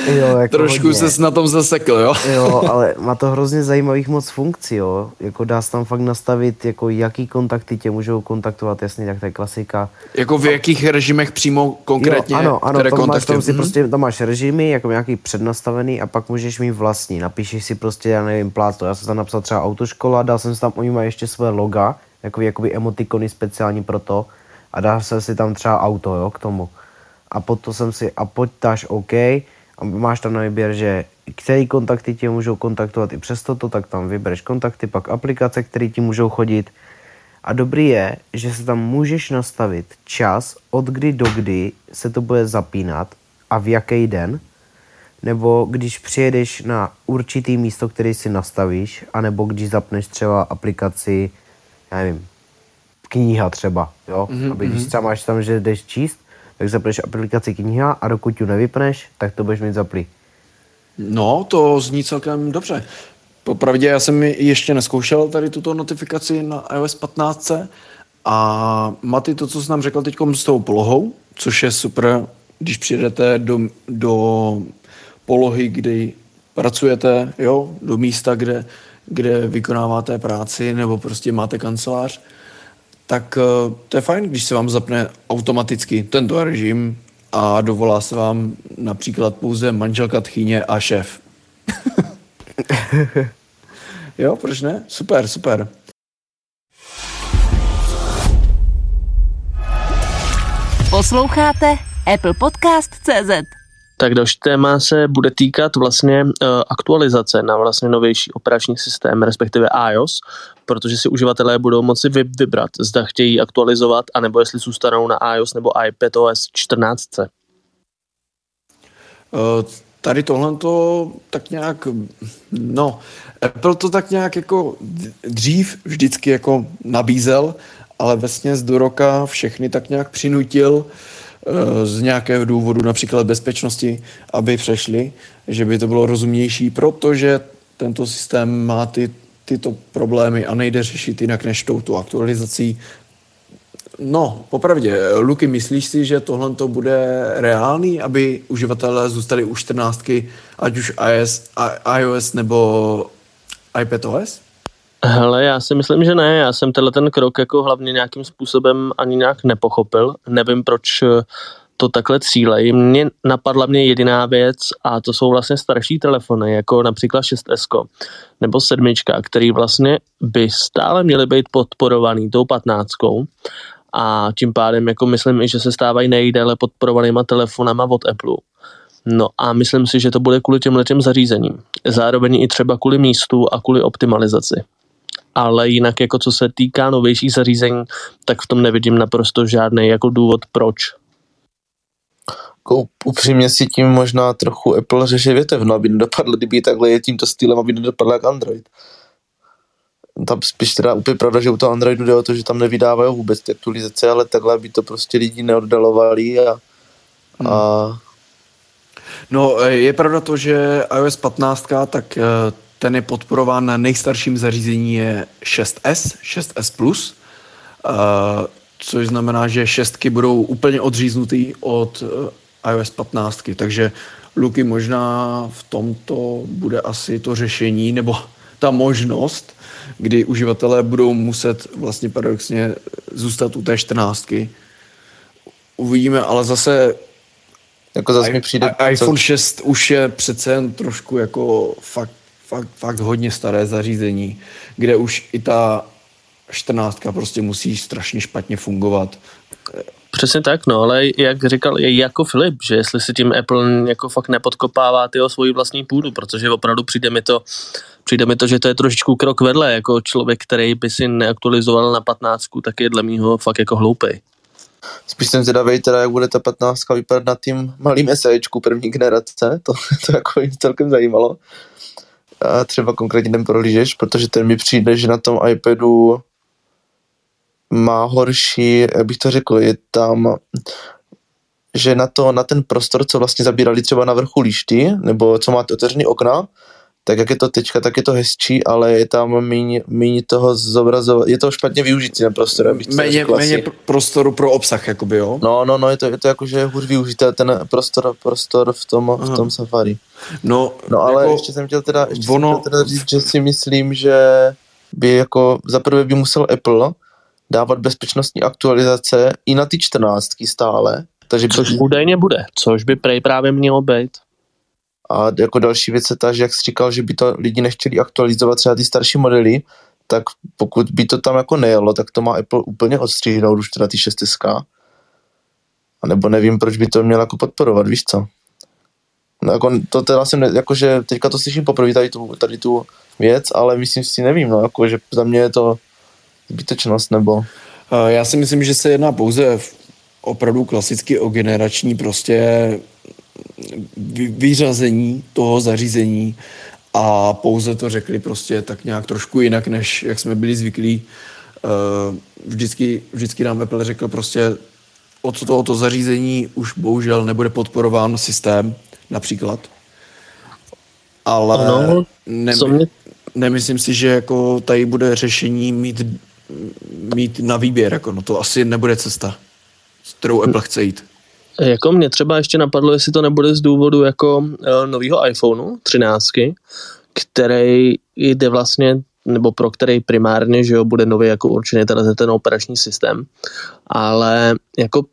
jo, jako trošku se na tom zasekl, jo? jo, ale má to hrozně zajímavých moc funkcí, jo. Jako dá se tam fakt nastavit, jako jaký kontakty tě můžou kontaktovat, jasně, tak to je klasika. Jako v jakých režimech přímo konkrétně, jo, ano, ano, které tam kontakty? Máš, tam, si prostě, tam máš režimy, jako nějaký přednastavený a pak můžeš mít vlastní. Napíšeš si prostě, já nevím, pláto. Já jsem tam napsal třeba autoškola, dal jsem si tam, oni mají ještě své loga, jako jakoby emotikony speciální pro to a dá se si tam třeba auto, jo, k tomu a potom jsem si, a pojď dáš OK a máš tam na výběr, že který kontakty tě můžou kontaktovat i přes toto, tak tam vybereš kontakty, pak aplikace, které ti můžou chodit. A dobrý je, že se tam můžeš nastavit čas, od kdy do kdy se to bude zapínat a v jaký den, nebo když přijedeš na určitý místo, který si nastavíš, anebo když zapneš třeba aplikaci, já nevím, kniha třeba, jo, mm-hmm. aby když mhm. třeba máš tam, že jdeš číst, tak zapneš aplikaci kniha a dokud ji nevypneš, tak to budeš mít zaplý. No, to zní celkem dobře. Popravdě já jsem ještě neskoušel tady tuto notifikaci na iOS 15 a Maty, to, co jsi nám řekl teď s tou polohou, což je super, když přijdete do, do polohy, kdy pracujete, jo, do místa, kde, kde vykonáváte práci nebo prostě máte kancelář, tak eh, to je fajn, když se vám zapne automaticky tento režim a dovolá se vám například pouze manželka tchyně a šéf. jo, proč ne? Super, super. Posloucháte Apple Podcast CZ. Tak další téma se bude týkat vlastně uh, aktualizace na vlastně novější operační systém, respektive iOS, protože si uživatelé budou moci vybrat, zda chtějí aktualizovat, anebo jestli zůstanou na iOS nebo iPadOS 14. Uh, tady tohle to tak nějak, no, Apple to tak nějak jako dřív vždycky jako nabízel, ale vesně do roka všechny tak nějak přinutil Eh, z nějakého důvodu, například bezpečnosti, aby přešli, že by to bylo rozumnější, protože tento systém má ty, tyto problémy a nejde řešit jinak než touto aktualizací. No, popravdě, Luky, myslíš si, že tohle to bude reálný, aby uživatelé zůstali u 14, ať už iOS, iOS nebo iPadOS? Hele, já si myslím, že ne. Já jsem tenhle ten krok jako hlavně nějakým způsobem ani nějak nepochopil. Nevím, proč eh, to takhle cílejí. Mně napadla mě jediná věc a to jsou vlastně starší telefony, jako například 6S nebo 7, který vlastně by stále měly být podporovaný tou 15 a tím pádem jako myslím i, že se stávají nejdéle podporovanýma telefonama od Apple. No a myslím si, že to bude kvůli těm těm zařízením. Zároveň i třeba kvůli místu a kvůli optimalizaci ale jinak jako co se týká novějších zařízení, tak v tom nevidím naprosto žádný jako důvod proč. Jako upřímně si tím možná trochu Apple řeší větev, no aby nedopadl, kdyby takhle je tímto stylem, aby nedopadl jak Android. tam spíš teda úplně pravda, že u toho Androidu jde o to, že tam nevydávají vůbec ty aktualizace, ale takhle by to prostě lidi neoddalovali a, hmm. a No, je pravda to, že iOS 15, tak ten je podporován na nejstarším zařízení je 6S, 6S+, Plus, což znamená, že šestky budou úplně odříznutý od iOS 15, takže Luky možná v tomto bude asi to řešení, nebo ta možnost, kdy uživatelé budou muset vlastně paradoxně zůstat u té 14. Uvidíme, ale zase jako zase mi přijde... iPhone 6 už je přece jen trošku jako fakt, fakt, fakt hodně staré zařízení, kde už i ta 14 prostě musí strašně špatně fungovat. Přesně tak, no, ale jak říkal je jako Filip, že jestli si tím Apple jako fakt nepodkopává tyho svoji vlastní půdu, protože opravdu přijde mi to, přijde mi to, že to je trošičku krok vedle, jako člověk, který by si neaktualizoval na 15, tak je dle mýho fakt jako hloupej. Spíš jsem zvědavý teda, jak bude ta 15 vypadat na tím malým SEčku první generace, to, to jako mě celkem zajímalo. Třeba konkrétně ten prohlížeš, protože ten mi přijde, že na tom iPadu má horší, jak bych to řekl, je tam, že na, to, na ten prostor, co vlastně zabírali třeba na vrchu líšty, nebo co máte otevřený okna, tak jak je to teďka, tak je to hezčí, ale je tam méně, méně toho zobrazovat, je to špatně využití ten prostor, abych to méně, méně prostoru pro obsah, jakoby, jo? No, no, no, je to, je to jako, že je hůř využité ten prostor, prostor v tom, v tom Safari. No, no ale jako ještě jsem chtěl teda, ještě ono... jsem chtěl teda říct, že si myslím, že by jako, zaprvé by musel Apple dávat bezpečnostní aktualizace i na ty čtrnáctky stále. Takže což by... údajně bude, což by prej právě mělo být. A jako další věc je ta, že jak jsi říkal, že by to lidi nechtěli aktualizovat třeba ty starší modely, tak pokud by to tam jako nejelo, tak to má Apple úplně odstříhnout už teda ty 6 A nebo nevím, proč by to měl jako podporovat, víš co? No jako to teda jsem, ne, jakože teďka to slyším poprvé tady tu, tady tu věc, ale myslím si, nevím, no, jako, že za mě je to zbytečnost, nebo? Já si myslím, že se jedná pouze opravdu klasicky o generační prostě vyřazení toho zařízení a pouze to řekli prostě tak nějak trošku jinak, než jak jsme byli zvyklí. Vždycky, vždycky nám Apple řekl prostě od tohoto zařízení už bohužel nebude podporován systém například. Ale ano, ne, mě... nemyslím si, že jako tady bude řešení mít mít na výběr, jako no to asi nebude cesta, s kterou Apple chce jít. Jako mě třeba ještě napadlo, jestli to nebude z důvodu jako uh, nového iPhoneu 13, který jde vlastně nebo pro který primárně, že jo, bude nový jako určený ten, ten operační systém, ale jako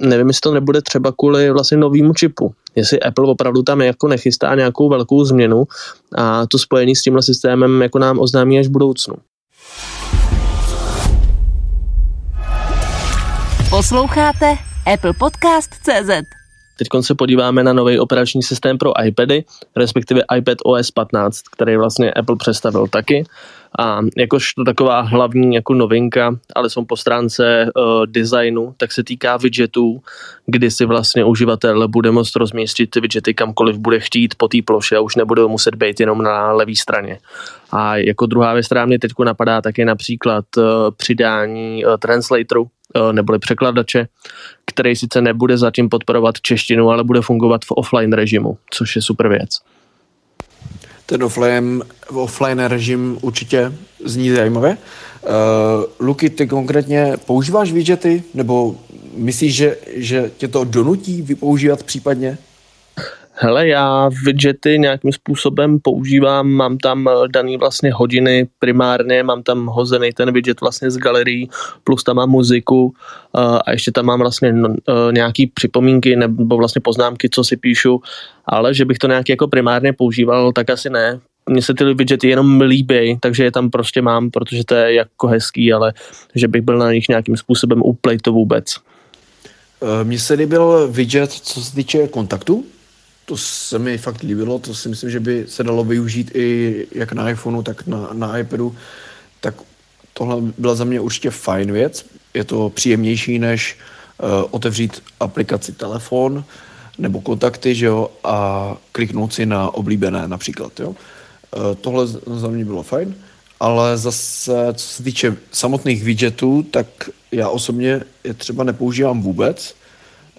nevím, jestli to nebude třeba kvůli vlastně novýmu čipu. Jestli Apple opravdu tam jako nechystá nějakou velkou změnu a to spojení s tímhle systémem jako nám oznámí až v budoucnu. Posloucháte Apple Podcast CZ. Teď se podíváme na nový operační systém pro iPady, respektive iPad OS 15, který vlastně Apple představil taky. A jakož to taková hlavní jako novinka, ale jsou po stránce uh, designu, tak se týká widgetů, kdy si vlastně uživatel bude moct rozmístit ty widgety kamkoliv bude chtít po té ploše a už nebude muset být jenom na levé straně. A jako druhá věc, která mě teď napadá, tak je například uh, přidání uh, translatoru, neboli překladače, který sice nebude zatím podporovat češtinu, ale bude fungovat v offline režimu, což je super věc ten offline, offline režim určitě zní zajímavě. Uh, Luky, ty konkrétně používáš widgety, nebo myslíš, že, že tě to donutí vypoužívat případně? Hele, já widgety nějakým způsobem používám, mám tam eh, daný vlastně hodiny primárně, mám tam hozený ten widget vlastně z galerii, plus tam mám muziku eh, a ještě tam mám vlastně nějaký připomínky nebo vlastně poznámky, co si píšu, ale že bych to nějak jako primárně používal, tak asi ne. Mně se ty widgety jenom líbí, takže je tam prostě mám, protože to je jako hezký, ale že bych byl na nich nějakým způsobem úplnej to vůbec. Eh, mně se líbil widget, co se týče kontaktu, to se mi fakt líbilo, to si myslím, že by se dalo využít i jak na iPhoneu, tak na, na iPadu. Tak tohle byla za mě určitě fajn věc. Je to příjemnější, než uh, otevřít aplikaci telefon nebo kontakty, že jo, a kliknout si na oblíbené například, jo. Uh, tohle za mě bylo fajn. ale zase, co se týče samotných widgetů, tak já osobně je třeba nepoužívám vůbec.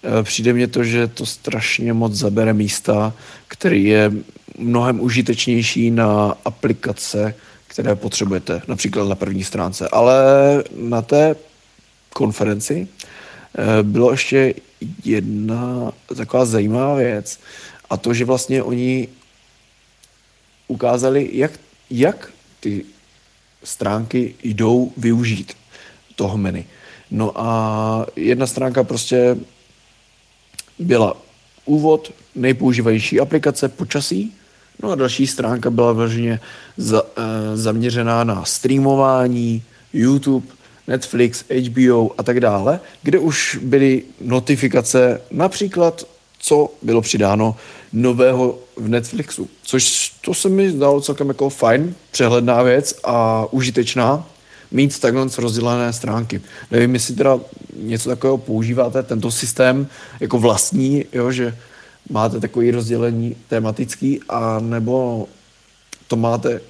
Eh, přijde mně to, že to strašně moc zabere místa, který je mnohem užitečnější na aplikace, které potřebujete, například na první stránce. Ale na té konferenci eh, bylo ještě jedna taková zajímavá věc a to, že vlastně oni ukázali, jak, jak ty stránky jdou využít toho menu. No a jedna stránka prostě byla úvod, nejpoužívanější aplikace počasí, no a další stránka byla vloženě za, e, zaměřená na streamování, YouTube, Netflix, HBO a tak dále, kde už byly notifikace například, co bylo přidáno nového v Netflixu. Což to se mi zdalo celkem jako fajn, přehledná věc a užitečná mít takhle rozdělené stránky. Nevím, jestli teda něco takového používáte, tento systém jako vlastní, jo, že máte takový rozdělení tematický, a nebo to máte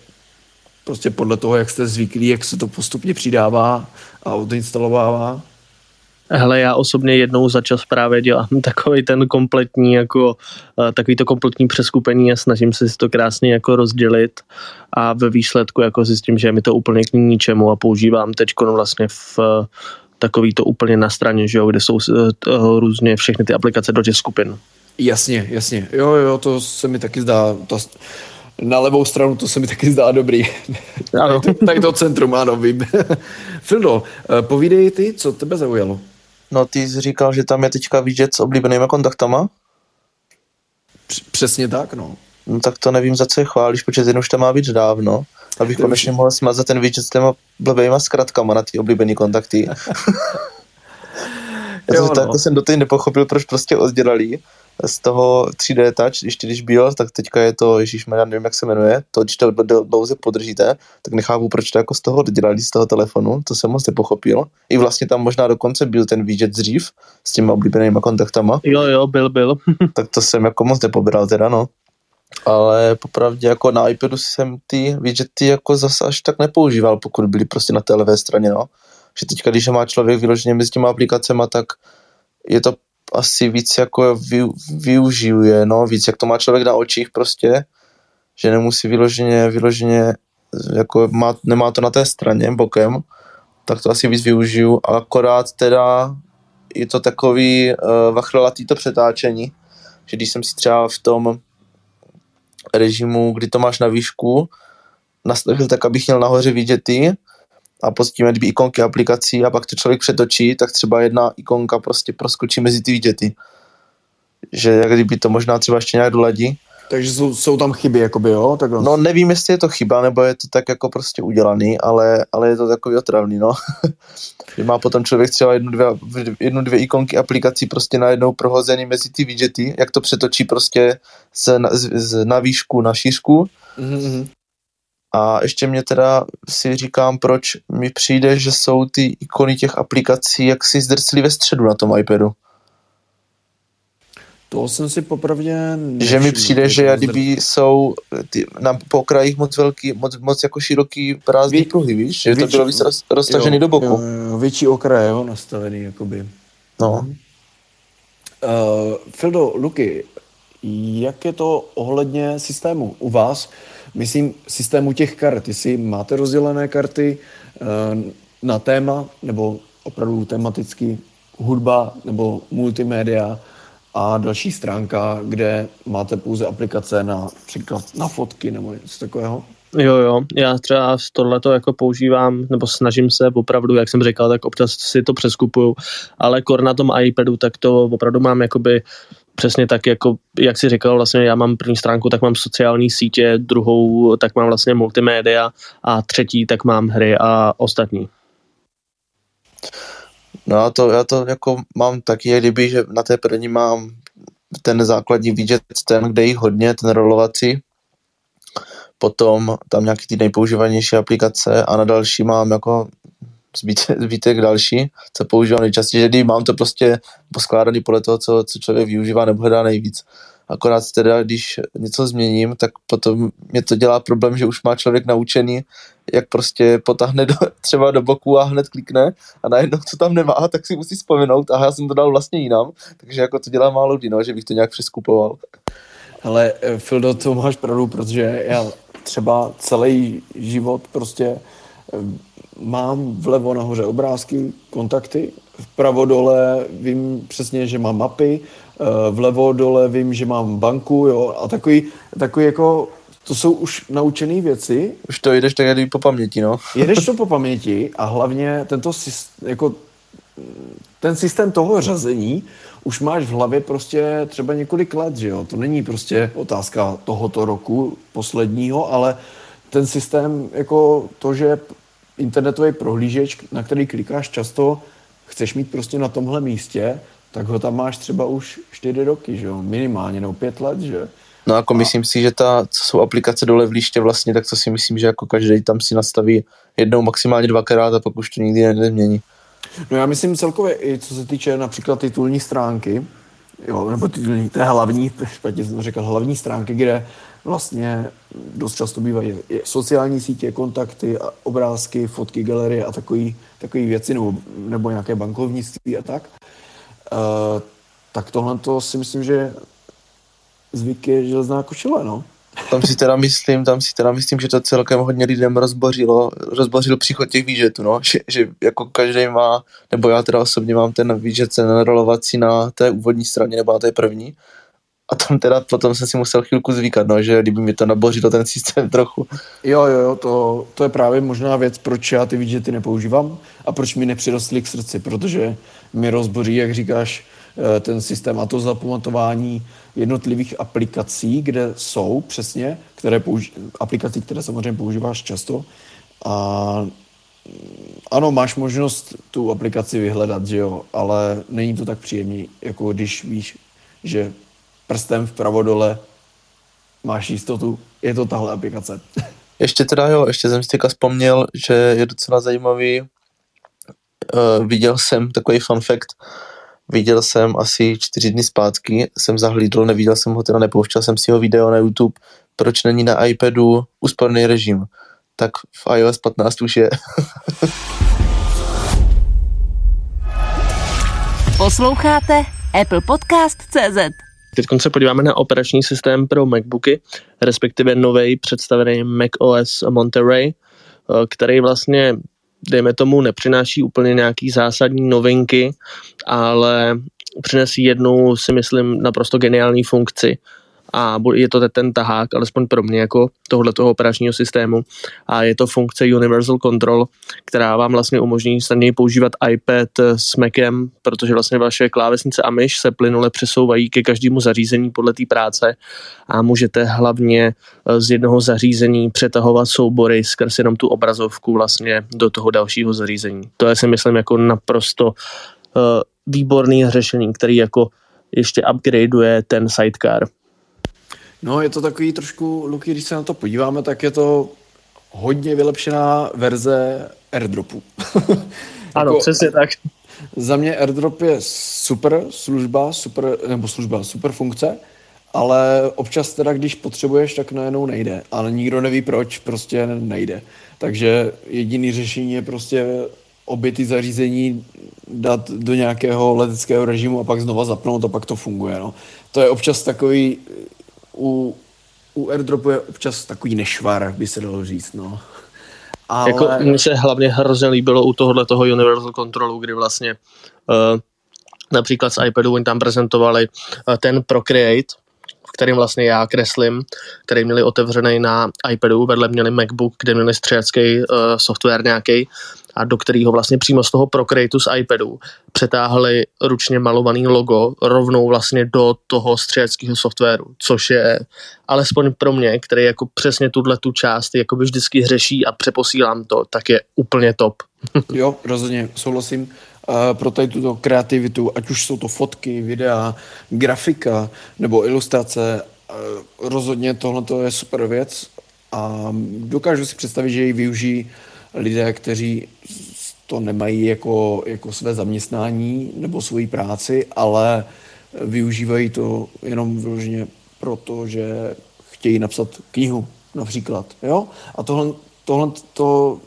prostě podle toho, jak jste zvyklí, jak se to postupně přidává a odinstalovává. Hele, já osobně jednou za čas právě dělám takový ten kompletní, jako eh, takový to kompletní přeskupení a snažím se si to krásně jako rozdělit a ve výsledku jako zjistím, že mi to úplně k ničemu a používám teď vlastně v eh, takový to úplně na straně, že jo, kde jsou uh, různě všechny ty aplikace do těch skupin. Jasně, jasně. Jo, jo, to se mi taky zdá. To, na levou stranu to se mi taky zdá dobrý. Ano. tak, to, tak to centrum, ano, vím. Fildo, povídej ty, co tebe zaujalo? No ty jsi říkal, že tam je teďka widget s oblíbenýma kontaktama? Přesně tak, no. No tak to nevím, za co je chválíš, protože ten už tam má být dávno. Abych to konečně už... mohl smazat ten widget s těma blbýma zkratkama na ty oblíbený kontakty. Já jo, to, no. to jsem do nepochopil, proč prostě oddělali z toho 3D Touch, ještě když byl, tak teďka je to, Ježíš, já nevím, jak se jmenuje, to, když to dlouze podržíte, tak nechápu, proč to jako z toho dělali, z toho telefonu, to jsem moc nepochopil. I vlastně tam možná dokonce byl ten widget dřív s těma oblíbenýma kontaktama. Jo, jo, byl, byl. tak to jsem jako moc nepobral teda, no. Ale popravdě jako na iPadu jsem ty widgety jako zase až tak nepoužíval, pokud byly prostě na té levé straně, no. Že teďka, když má člověk vyloženě mezi těma aplikacemi, tak je to asi víc jako vy, využije, no, víc jak to má člověk na očích prostě, že nemusí vyloženě, vyloženě jako má, nemá to na té straně bokem, tak to asi víc využiju, akorát teda je to takový uh, vachrolatý to přetáčení, že když jsem si třeba v tom režimu, kdy to máš na výšku, nastavil tak, abych měl nahoře widgety, a tím dvě ikonky aplikací a pak to člověk přetočí, tak třeba jedna ikonka prostě proskočí mezi ty widgety. Že jak kdyby to možná třeba ještě nějak doladí. Takže jsou, jsou tam chyby, jakoby, jo? Tak No nevím, jestli je to chyba, nebo je to tak jako prostě udělaný, ale, ale je to takový otravný, no. má potom člověk třeba jednu dvě, jednu, dvě ikonky aplikací prostě najednou prohozený mezi ty widgety, jak to přetočí prostě z, z, z na výšku na šířku. Mm-hmm. A ještě mě teda si říkám, proč mi přijde, že jsou ty ikony těch aplikací jaksi zdrclí ve středu na tom iPadu. To jsem si popravdě nevšiml, Že mi přijde, že kdyby jsou ty, na pokrajích moc velký, moc, moc jako široký prázdný pruhy, víš? Že větší, to bylo víc roz, roztažený jo, do boku. Jo, jo, větší okraj, jo, nastavený, jakoby. No. Uh, Fildo, Luky, jak je to ohledně systému u vás? Myslím, systému těch karet. Jestli máte rozdělené karty eh, na téma, nebo opravdu tematicky hudba nebo multimédia a další stránka, kde máte pouze aplikace na příklad na fotky nebo něco takového? Jo, jo, já třeba tohleto jako používám, nebo snažím se opravdu, jak jsem říkal, tak občas si to přeskupuju, ale kor na tom iPadu, tak to opravdu mám jakoby přesně tak, jako jak si říkal, vlastně já mám první stránku, tak mám sociální sítě, druhou tak mám vlastně multimédia a třetí tak mám hry a ostatní. No a to, já to jako mám taky, kdyby, že na té první mám ten základní widget, ten, kde jich hodně, ten rolovací, potom tam nějaký ty nejpoužívanější aplikace a na další mám jako zbytek, zbytek další, co používám nejčastěji, že mám to prostě poskládaný podle toho, co, co člověk využívá nebo hledá nejvíc. Akorát teda, když něco změním, tak potom mě to dělá problém, že už má člověk naučený, jak prostě potáhne do, třeba do boku a hned klikne a najednou to tam nemá, tak si musí vzpomenout, aha, já jsem to dal vlastně jinam, takže jako to dělá málo kdy, no, že bych to nějak přeskupoval. Ale Fildo, to máš pravdu, protože já třeba celý život prostě eh, mám vlevo nahoře obrázky, kontakty, vpravo dole vím přesně, že mám mapy, eh, vlevo dole vím, že mám banku, jo, a takový, takový jako, to jsou už naučené věci. Už to jdeš tak jak po paměti, no. Jedeš to po paměti a hlavně tento jako ten systém toho řazení už máš v hlavě prostě třeba několik let, že jo? To není prostě otázka tohoto roku posledního, ale ten systém, jako to, že internetový prohlížeč, na který klikáš často, chceš mít prostě na tomhle místě, tak ho tam máš třeba už čtyři roky, že jo? Minimálně, nebo pět let, že? No jako a... myslím si, že ta, co jsou aplikace dole v líště vlastně, tak to si myslím, že jako každý tam si nastaví jednou, maximálně dvakrát a pak už to nikdy nezmění. No já myslím celkově i co se týče například titulní stránky, jo, nebo titulní, té hlavní, špatně jsem řekl, hlavní stránky, kde vlastně dost často bývají sociální sítě, kontakty, obrázky, fotky, galerie a takové takový věci, nebo, nebo nějaké bankovnictví a tak. Uh, tak tohle to si myslím, že zvyk je železná košile, no. Tam si teda myslím, tam si teda myslím, že to celkem hodně lidem rozbořilo, rozbořil příchod těch výžetů, no, že, že jako každý má, nebo já teda osobně mám ten výžet se na té úvodní straně nebo na té první a tam teda potom jsem si musel chvilku zvykat, no, že kdyby mi to nabořilo ten systém trochu. Jo, jo, jo, to, to je právě možná věc, proč já ty widgety nepoužívám a proč mi nepřirostly k srdci, protože mi rozboří, jak říkáš, eh, ten systém a to zapamatování jednotlivých aplikací, kde jsou přesně, které použi- aplikací, které samozřejmě používáš často a ano, máš možnost tu aplikaci vyhledat, že jo, ale není to tak příjemný, jako když víš, že prstem vpravo dole máš jistotu, je to tahle aplikace. Ještě teda jo, ještě jsem si teďka vzpomněl, že je docela zajímavý, uh, viděl jsem takový fun fact, viděl jsem asi čtyři dny zpátky, jsem zahlídl, neviděl jsem ho, teda nepouštěl jsem si ho video na YouTube, proč není na iPadu úsporný režim. Tak v iOS 15 už je. Posloucháte Apple Podcast CZ. Teď se podíváme na operační systém pro MacBooky, respektive nový představený Mac OS Monterey, eh, který vlastně dejme tomu, nepřináší úplně nějaký zásadní novinky, ale přinesí jednu, si myslím, naprosto geniální funkci a je to ten tahák, alespoň pro mě jako tohoto operačního systému a je to funkce Universal Control, která vám vlastně umožní snadněji používat iPad s Macem, protože vlastně vaše klávesnice a myš se plynule přesouvají ke každému zařízení podle té práce a můžete hlavně eh, z jednoho zařízení přetahovat soubory skrz jenom tu obrazovku vlastně do toho dalšího zařízení. To je si myslím jako naprosto uh, výborný řešení, který jako ještě upgradeuje ten sidecar. No, je to takový trošku, Luky, když se na to podíváme, tak je to hodně vylepšená verze airdropu. ano, jako, přesně tak. Za mě airdrop je super služba, super, nebo služba, super funkce, ale občas teda, když potřebuješ, tak najednou nejde. Ale nikdo neví proč, prostě nejde. Takže jediný řešení je prostě obě ty zařízení dát do nějakého leteckého režimu a pak znova zapnout a pak to funguje. No. To je občas takový u, u airdropu je občas takový nešvar, by se dalo říct, no. Ale... Jako mně se hlavně hrozně líbilo u tohohle toho Universal Controlu, kdy vlastně uh, například z iPadu oni tam prezentovali uh, ten Procreate, kterým vlastně já kreslím, který měli otevřený na iPadu, vedle měli MacBook, kde měli střelecký uh, software nějaký a do kterého vlastně přímo z toho Procreate z iPadu přetáhli ručně malovaný logo rovnou vlastně do toho střeleckého softwaru, což je alespoň pro mě, který jako přesně tuhle tu část jako vždycky hřeší a přeposílám to, tak je úplně top. jo, rozhodně souhlasím. Uh, pro tady tuto kreativitu, ať už jsou to fotky, videa, grafika nebo ilustrace, uh, rozhodně tohle je super věc a dokážu si představit, že ji využijí lidé, kteří to nemají jako, jako své zaměstnání nebo svoji práci, ale využívají to jenom vyloženě protože chtějí napsat knihu například. Jo? A tohle, tohle to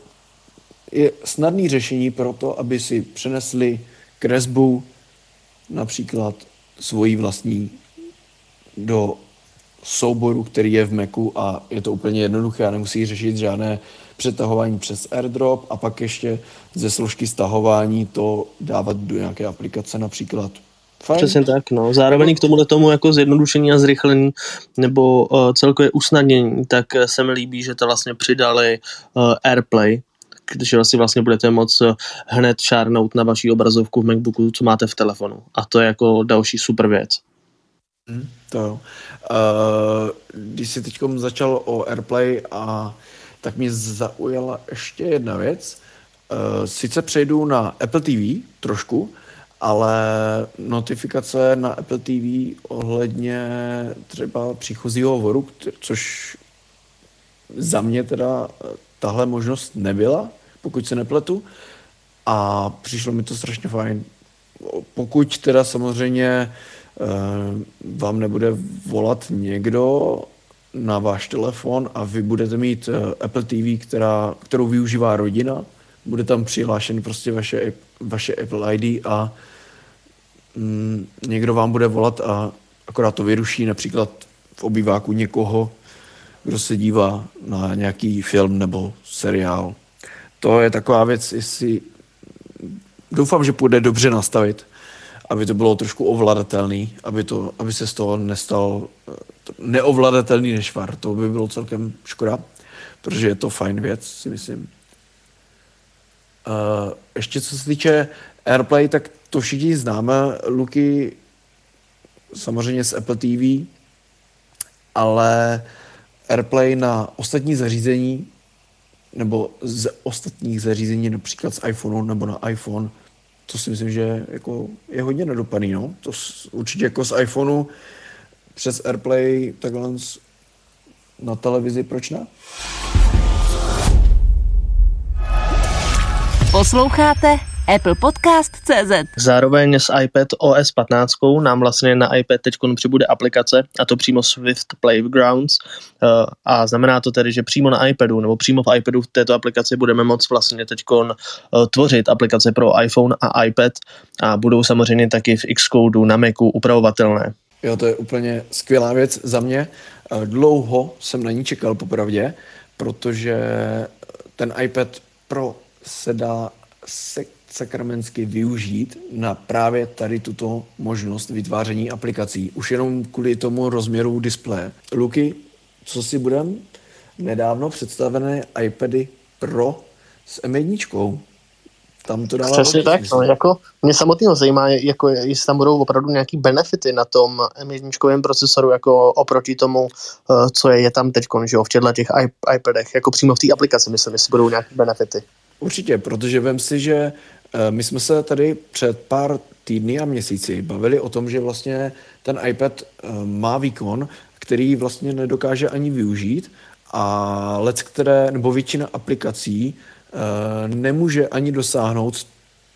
je snadné řešení pro to, aby si přenesli kresbu například svojí vlastní do souboru, který je v Macu a je to úplně jednoduché a nemusí řešit žádné přetahování přes airdrop a pak ještě ze složky stahování to dávat do nějaké aplikace například. Fajn. Přesně tak, no. Zároveň k tomuhle tomu jako zjednodušení a zrychlení nebo uh, celkově usnadnění, tak se mi líbí, že to vlastně přidali uh, AirPlay, když vlastně, vlastně budete moct hned šárnout na vaší obrazovku v MacBooku, co máte v telefonu. A to je jako další super věc. Hmm, to jo. Uh, když jsi teď začal o AirPlay, a, tak mě zaujala ještě jedna věc. Uh, sice přejdu na Apple TV trošku, ale notifikace na Apple TV ohledně třeba příchozího hovoru, což za mě teda tahle možnost nebyla, pokud se nepletu, a přišlo mi to strašně fajn. Pokud teda samozřejmě Eh, vám nebude volat někdo na váš telefon a vy budete mít eh, Apple TV, která, kterou využívá rodina, bude tam přihlášen prostě vaše, vaše Apple ID a mm, někdo vám bude volat a akorát to vyruší například v obýváku někoho, kdo se dívá na nějaký film nebo seriál. To je taková věc, jestli doufám, že půjde dobře nastavit aby to bylo trošku ovladatelný, aby, to, aby se z toho nestal eh, neovladatelný nešvar. To by bylo celkem škoda, protože je to fajn věc, si myslím. Uh, ještě co se týče AirPlay, tak to všichni známe. Luky samozřejmě z Apple TV, ale AirPlay na ostatní zařízení nebo z ostatních zařízení, například z iPhoneu nebo na iPhone, to si myslím, že jako je hodně nedopadný, no. To určitě jako z iPhoneu přes AirPlay takhle na televizi, proč ne? Posloucháte Apple Podcast CZ. Zároveň s iPad OS 15 nám vlastně na iPad teď přibude aplikace, a to přímo Swift Playgrounds. Eh, a znamená to tedy, že přímo na iPadu nebo přímo v iPadu v této aplikaci budeme moct vlastně teď eh, tvořit aplikace pro iPhone a iPad a budou samozřejmě taky v Xcode na Macu upravovatelné. Jo, to je úplně skvělá věc za mě. Eh, dlouho jsem na ní čekal popravdě, protože ten iPad Pro se dá se sakramensky využít na právě tady tuto možnost vytváření aplikací. Už jenom kvůli tomu rozměru displeje. Luky, co si budem? Nedávno představené iPady Pro s M1. Tam to dává Přesně tak, no, jako mě samotného zajímá, jako jestli tam budou opravdu nějaký benefity na tom M1 procesoru, jako oproti tomu, eh, co je, je tam teď, že jo, v těchto těch iPadech, jako přímo v té aplikaci, myslím, jestli budou nějaké benefity. Určitě, protože vím si, že Eh, my jsme se tady před pár týdny a měsíci bavili o tom, že vlastně ten iPad eh, má výkon, který vlastně nedokáže ani využít a let, které, nebo většina aplikací eh, nemůže ani dosáhnout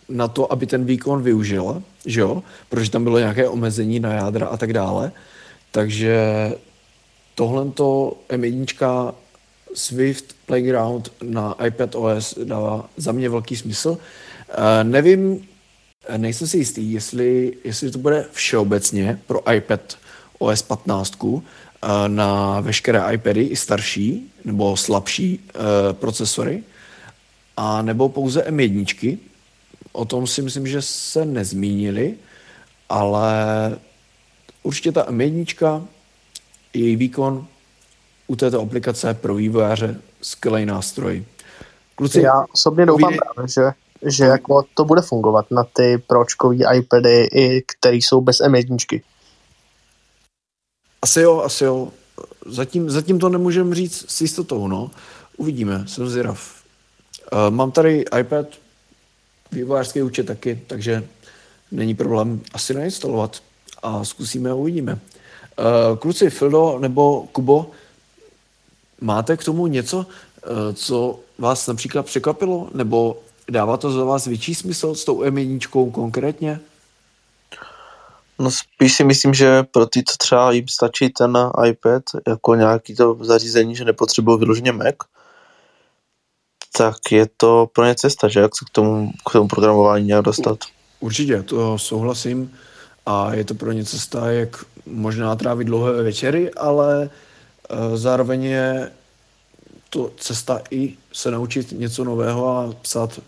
na to, aby ten výkon využila, že jo? protože tam bylo nějaké omezení na jádra a tak dále. Takže tohle M1 Swift Playground na iPad OS dává za mě velký smysl. Uh, nevím, nejsem si jistý, jestli, jestli to bude všeobecně pro iPad OS 15 uh, na veškeré iPady i starší nebo slabší procesory, a nebo pouze M1. O tom si myslím, že se nezmínili, ale určitě ta M1, její výkon u této aplikace pro vývojáře skvělý nástroj. Kluci, Já osobně doufám právě, že že jako to bude fungovat na ty pročkový iPady, i který jsou bez M1. Asi jo, asi jo. Zatím, zatím to nemůžeme říct s jistotou, no. Uvidíme, jsem zvědav. Uh, mám tady iPad, vývojářský účet taky, takže není problém asi nainstalovat a zkusíme a uvidíme. Uh, kluci, Fildo nebo Kubo, máte k tomu něco, uh, co vás například překvapilo, nebo Dává to za vás větší smysl s tou M1 konkrétně? No spíš si myslím, že pro ty, co třeba jim stačí ten iPad jako nějaký to zařízení, že nepotřebují vyloženě Mac, tak je to pro ně cesta, že jak se k tomu, k tomu programování nějak dostat. Určitě, to souhlasím a je to pro ně cesta, jak možná trávit dlouhé večery, ale zároveň je to cesta i se naučit něco nového a psát,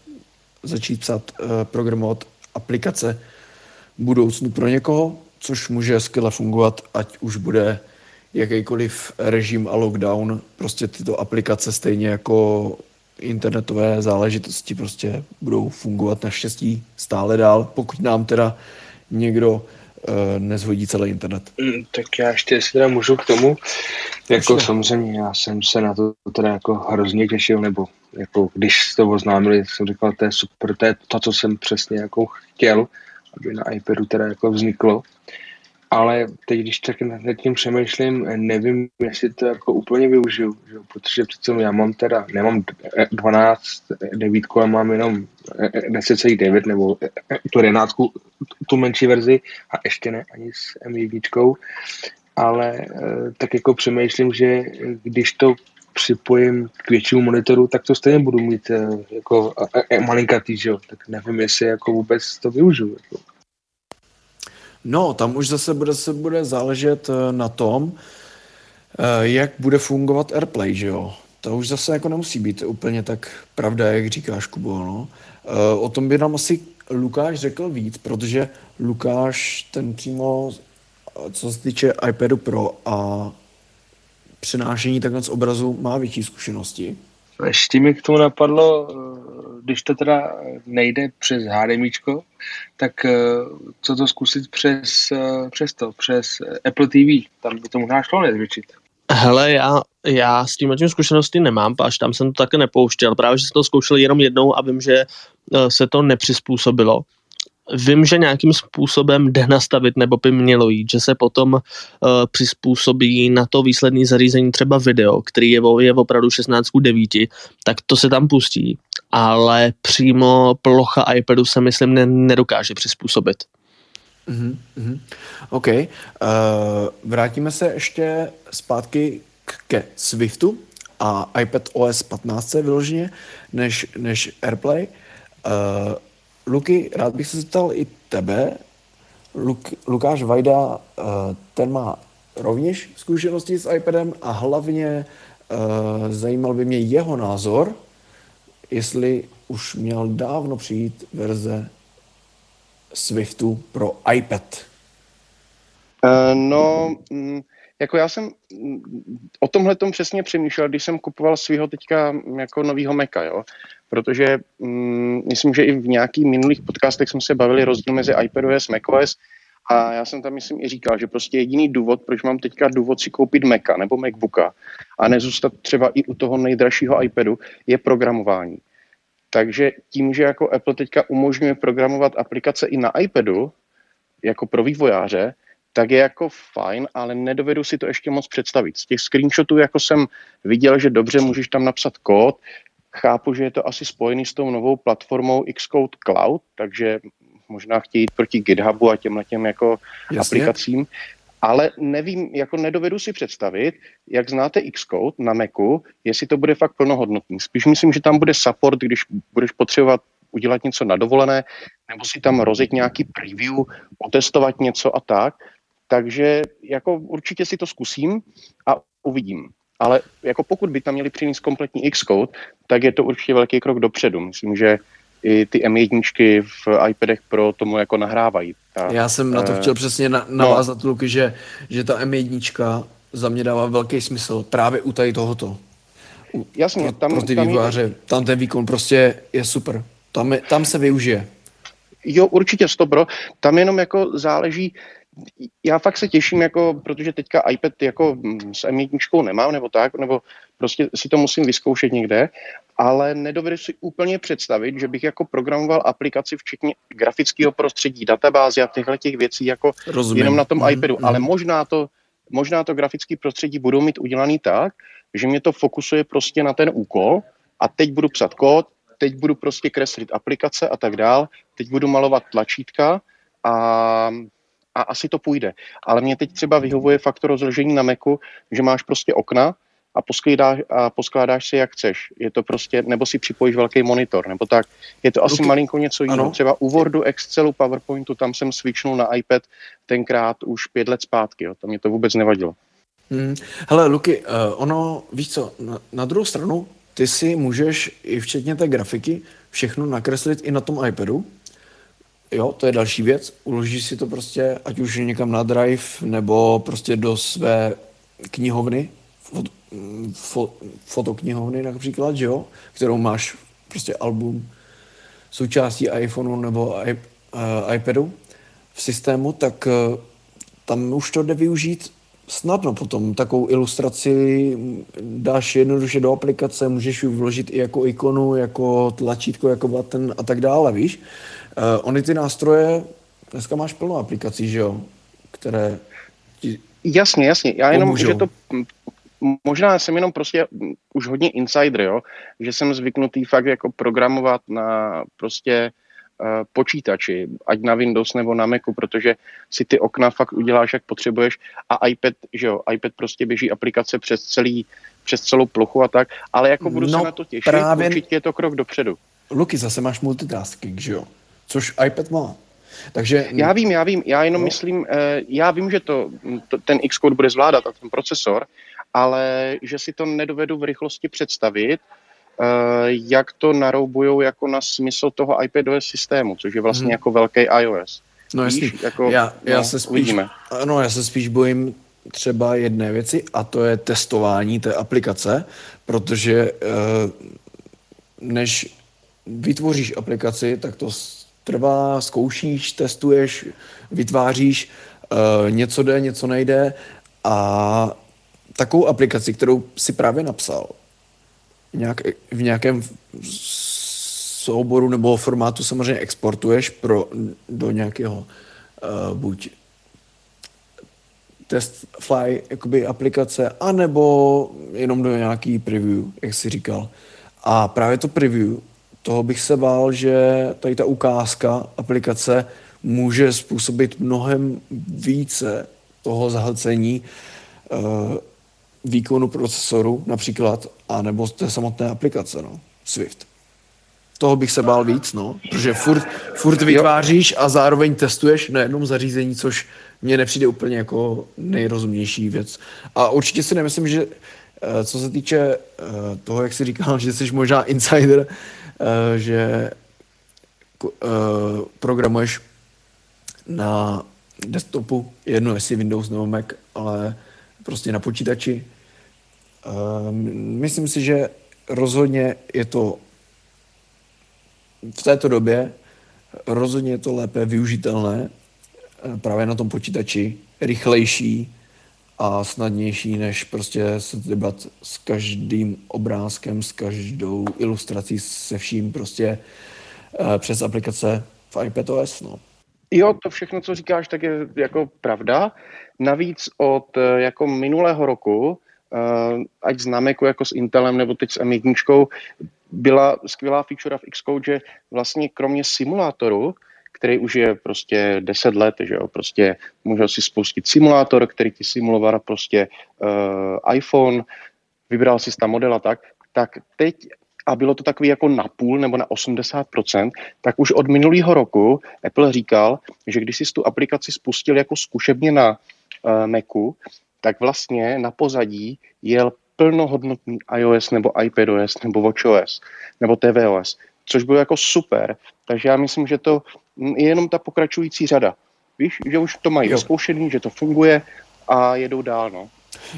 začít psát, uh, programovat aplikace budoucnu pro někoho, což může skvěle fungovat, ať už bude jakýkoliv režim a lockdown, prostě tyto aplikace stejně jako internetové záležitosti prostě budou fungovat naštěstí stále dál, pokud nám teda někdo nezhodí celý internet. Mm, tak já ještě, jestli teda můžu k tomu, jako ještě. samozřejmě já jsem se na to teda jako hrozně těšil, nebo jako když to oznámili, jsem říkal, to je super, to je to, co jsem přesně jako chtěl, aby na iPadu teda jako vzniklo ale teď, když tak nad tím přemýšlím, nevím, jestli to jako úplně využiju, že? protože přece já mám teda, nemám 12 devítku, ale mám jenom 10,9 nebo tu 11, tu menší verzi a ještě ne ani s M1, ale eh, tak jako přemýšlím, že když to připojím k většímu monitoru, tak to stejně budu mít eh, jako malinkatý, že tak nevím, jestli jako vůbec to využiju. Jako. No, tam už zase bude, se bude záležet eh, na tom, eh, jak bude fungovat AirPlay, že jo. To už zase jako nemusí být úplně tak pravda, jak říkáš, Kubo, no. Eh, o tom by nám asi Lukáš řekl víc, protože Lukáš ten přímo, co se týče iPadu Pro a přenášení takhle z obrazu, má větší zkušenosti. Ještě mi k tomu napadlo, když to teda nejde přes HDMI, tak eh, co to zkusit přes, eh, přes to, přes Apple TV, tam by to možná šlo nezvětšit. Hele, já, já s tím tím zkušenosti nemám, až tam jsem to také nepouštěl. Právě, že jsem to zkoušel jenom jednou a vím, že eh, se to nepřizpůsobilo vím, že nějakým způsobem jde nastavit nebo by mělo jít, že se potom uh, přizpůsobí na to výsledný zařízení třeba video, který je, je opravdu 16 9, tak to se tam pustí, ale přímo plocha iPadu se myslím ne, nedokáže přizpůsobit. Mm-hmm. OK. Uh, vrátíme se ještě zpátky ke Swiftu a iPad OS 15 vyloženě, než, než AirPlay. Uh, Luky, rád bych se zeptal i tebe. Luk, Lukáš Vajda, uh, ten má rovněž zkušenosti s iPadem a hlavně uh, zajímal by mě jeho názor, jestli už měl dávno přijít verze Swiftu pro iPad. Uh, no, mm, jako já jsem mm, o tomhle tom přesně přemýšlel, když jsem kupoval svého teďka jako novýho Maca, jo protože mm, myslím, že i v nějakých minulých podcastech jsme se bavili rozdíl mezi iPadOS macOS a já jsem tam, myslím, i říkal, že prostě jediný důvod, proč mám teďka důvod si koupit Maca nebo MacBooka a nezůstat třeba i u toho nejdražšího iPadu, je programování. Takže tím, že jako Apple teďka umožňuje programovat aplikace i na iPadu, jako pro vývojáře, tak je jako fajn, ale nedovedu si to ještě moc představit. Z těch screenshotů jako jsem viděl, že dobře můžeš tam napsat kód, Chápu, že je to asi spojený s tou novou platformou Xcode Cloud, takže možná chtějí jít proti GitHubu a těmhle těm jako Jasně. aplikacím, ale nevím, jako nedovedu si představit, jak znáte Xcode na Macu, jestli to bude fakt plnohodnotný. Spíš myslím, že tam bude support, když budeš potřebovat udělat něco na dovolené, nebo si tam rozjet nějaký preview, otestovat něco a tak. Takže jako určitě si to zkusím a uvidím. Ale jako pokud by tam měli přinést kompletní Xcode, tak je to určitě velký krok dopředu. Myslím, že i ty M1 v iPadech Pro tomu jako nahrávají. Ta, Já jsem na to eh, chtěl přesně na, navázat, no. Luky, že, že ta M1 za mě dává velký smysl právě u tady tohoto. U, Jasně, pro, tam, pro ty tam vývojáře, je... tam ten výkon prostě je super. Tam, je, tam se využije. Jo, určitě stobro. Tam jenom jako záleží, já fakt se těším, jako, protože teďka iPad jako mm, s M1 nemám, nebo tak, nebo prostě si to musím vyzkoušet někde, ale nedovedu si úplně představit, že bych jako programoval aplikaci včetně grafického prostředí, databázy a těchto těch věcí jako Rozumím. jenom na tom mm, iPadu, mm. ale možná to, možná to grafické prostředí budou mít udělaný tak, že mě to fokusuje prostě na ten úkol a teď budu psat kód, teď budu prostě kreslit aplikace a tak dál, teď budu malovat tlačítka a a asi to půjde. Ale mě teď třeba vyhovuje faktor rozložení na Macu, že máš prostě okna, a poskládáš, a poskládáš si jak chceš. Je to prostě, nebo si připojíš velký monitor, nebo tak. Je to asi Ruky. malinko něco jiného. Třeba u Wordu, Excelu, PowerPointu, tam jsem switchnul na iPad tenkrát už pět let zpátky. Jo. To mě to vůbec nevadilo. Hmm. Hele, Luky, uh, ono, víš co, na, na druhou stranu, ty si můžeš i včetně té grafiky všechno nakreslit i na tom iPadu. Jo, to je další věc. Uložíš si to prostě, ať už někam na Drive, nebo prostě do své knihovny, fo, fotoknihovny například, že jo, kterou máš prostě album součástí iPhoneu nebo i, uh, iPadu v systému, tak uh, tam už to jde využít snadno potom. Takovou ilustraci dáš jednoduše do aplikace, můžeš ji vložit i jako ikonu, jako tlačítko, jako button a tak dále, víš. Ony ty nástroje, dneska máš plno aplikací, že jo, které ti Jasně, jasně. Já jenom, pomůžou. že to možná jsem jenom prostě už hodně insider, jo, že jsem zvyknutý fakt jako programovat na prostě uh, počítači, ať na Windows nebo na Macu, protože si ty okna fakt uděláš, jak potřebuješ a iPad, že jo, iPad prostě běží aplikace přes celý, přes celou plochu a tak, ale jako budu no, se na to těšit, právě... určitě je to krok dopředu. Luky, zase máš multitasking, že jo, což iPad má. Takže... Já vím, já vím, já jenom no. myslím, eh, já vím, že to, to ten Xcode bude zvládat a ten procesor, ale že si to nedovedu v rychlosti představit, eh, jak to naroubujou jako na smysl toho iPadOS systému, což je vlastně hmm. jako velký iOS. No jasný, jako, já, já, no, se spíš, uvidíme. no, já se spíš bojím třeba jedné věci a to je testování té aplikace, protože eh, než vytvoříš aplikaci, tak to trvá, zkoušíš, testuješ, vytváříš, uh, něco jde, něco nejde a takovou aplikaci, kterou si právě napsal, nějak, v nějakém souboru nebo formátu samozřejmě exportuješ pro, do nějakého uh, buď test fly jakoby aplikace, anebo jenom do nějaký preview, jak jsi říkal. A právě to preview, toho bych se bál, že tady ta ukázka aplikace může způsobit mnohem více toho zahlcení uh, výkonu procesoru například, anebo té samotné aplikace, no, Swift. Toho bych se bál víc, no, protože furt, furt vytváříš a zároveň testuješ na jednom zařízení, což mně nepřijde úplně jako nejrozumnější věc. A určitě si nemyslím, že eh, co se týče eh, toho, jak jsi říkal, že jsi možná insider, že programuješ na desktopu, jedno jestli Windows nebo Mac, ale prostě na počítači. Myslím si, že rozhodně je to v této době rozhodně je to lépe využitelné eh, právě na tom počítači, rychlejší a snadnější, než prostě se debat s každým obrázkem, s každou ilustrací, se vším prostě eh, přes aplikace v iPadOS. No. Jo, to všechno, co říkáš, tak je jako pravda. Navíc od eh, jako minulého roku, eh, ať s Nameku jako s Intelem nebo teď s M1, byla skvělá feature v Xcode, že vlastně kromě simulátoru, který už je prostě 10 let, že jo, prostě můžu si spustit simulátor, který ti simuloval prostě uh, iPhone, vybral si tam model a tak, tak teď a bylo to takový jako na půl nebo na 80%, tak už od minulého roku Apple říkal, že když si tu aplikaci spustil jako zkušebně na uh, Macu, tak vlastně na pozadí jel plnohodnotný iOS nebo iPadOS nebo WatchOS nebo tvOS, což bylo jako super. Takže já myslím, že to je jenom ta pokračující řada. Víš, že už to mají vyzkoušený, že to funguje a jedou dál, no.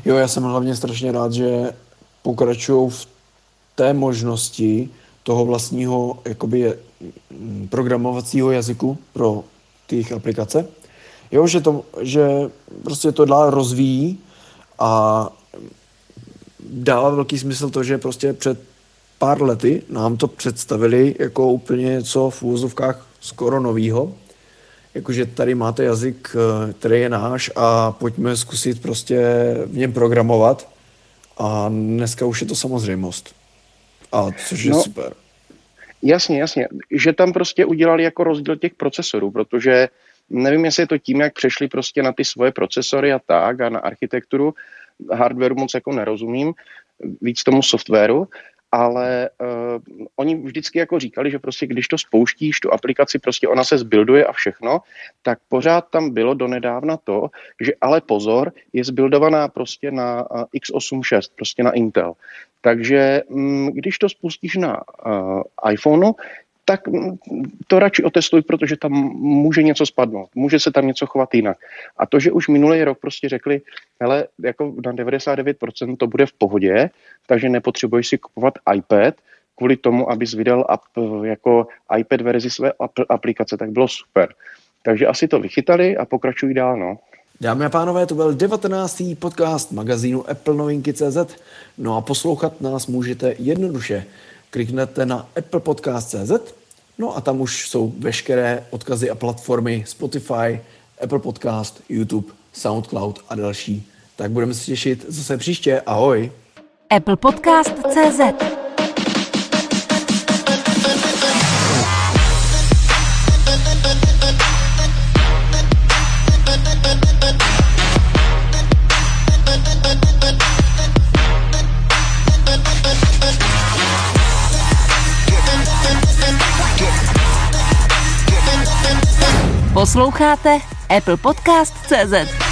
Jo, já jsem hlavně strašně rád, že pokračují v té možnosti toho vlastního jakoby, programovacího jazyku pro ty jejich aplikace. Jo, že, to, že prostě to dál rozvíjí a dává velký smysl to, že prostě před pár lety nám to představili jako úplně něco v úvozovkách skoro novýho. Jakože tady máte jazyk, eh, který je náš a pojďme zkusit prostě v něm programovat. A dneska už je to samozřejmost. A což je no, super. Jasně, jasně. Že tam prostě udělali jako rozdíl těch procesorů, protože Nevím, jestli je to tím, jak přešli prostě na ty svoje procesory a tak a na architekturu. Hardwareu moc jako nerozumím, víc tomu softwaru, ale uh, oni vždycky jako říkali, že prostě když to spouštíš, tu aplikaci, prostě ona se zbilduje a všechno, tak pořád tam bylo donedávna to, že ale pozor, je zbildovaná prostě na uh, x86, prostě na Intel. Takže um, když to spustíš na uh, iPhoneu, tak to radši otestuj, protože tam může něco spadnout, může se tam něco chovat jinak. A to, že už minulý rok prostě řekli, hele, jako na 99% to bude v pohodě, takže nepotřebuješ si kupovat iPad, kvůli tomu, abys vydal ap, jako iPad verzi své aplikace, tak bylo super. Takže asi to vychytali a pokračují dál, no. Dámy a pánové, to byl 19. podcast magazínu Apple Novinky.cz. No a poslouchat nás můžete jednoduše kliknete na Apple Podcast.cz, no a tam už jsou veškeré odkazy a platformy Spotify, Apple Podcast, YouTube, SoundCloud a další. Tak budeme se těšit zase příště. Ahoj! Apple Podcast.cz Posloucháte Apple Podcast CZ.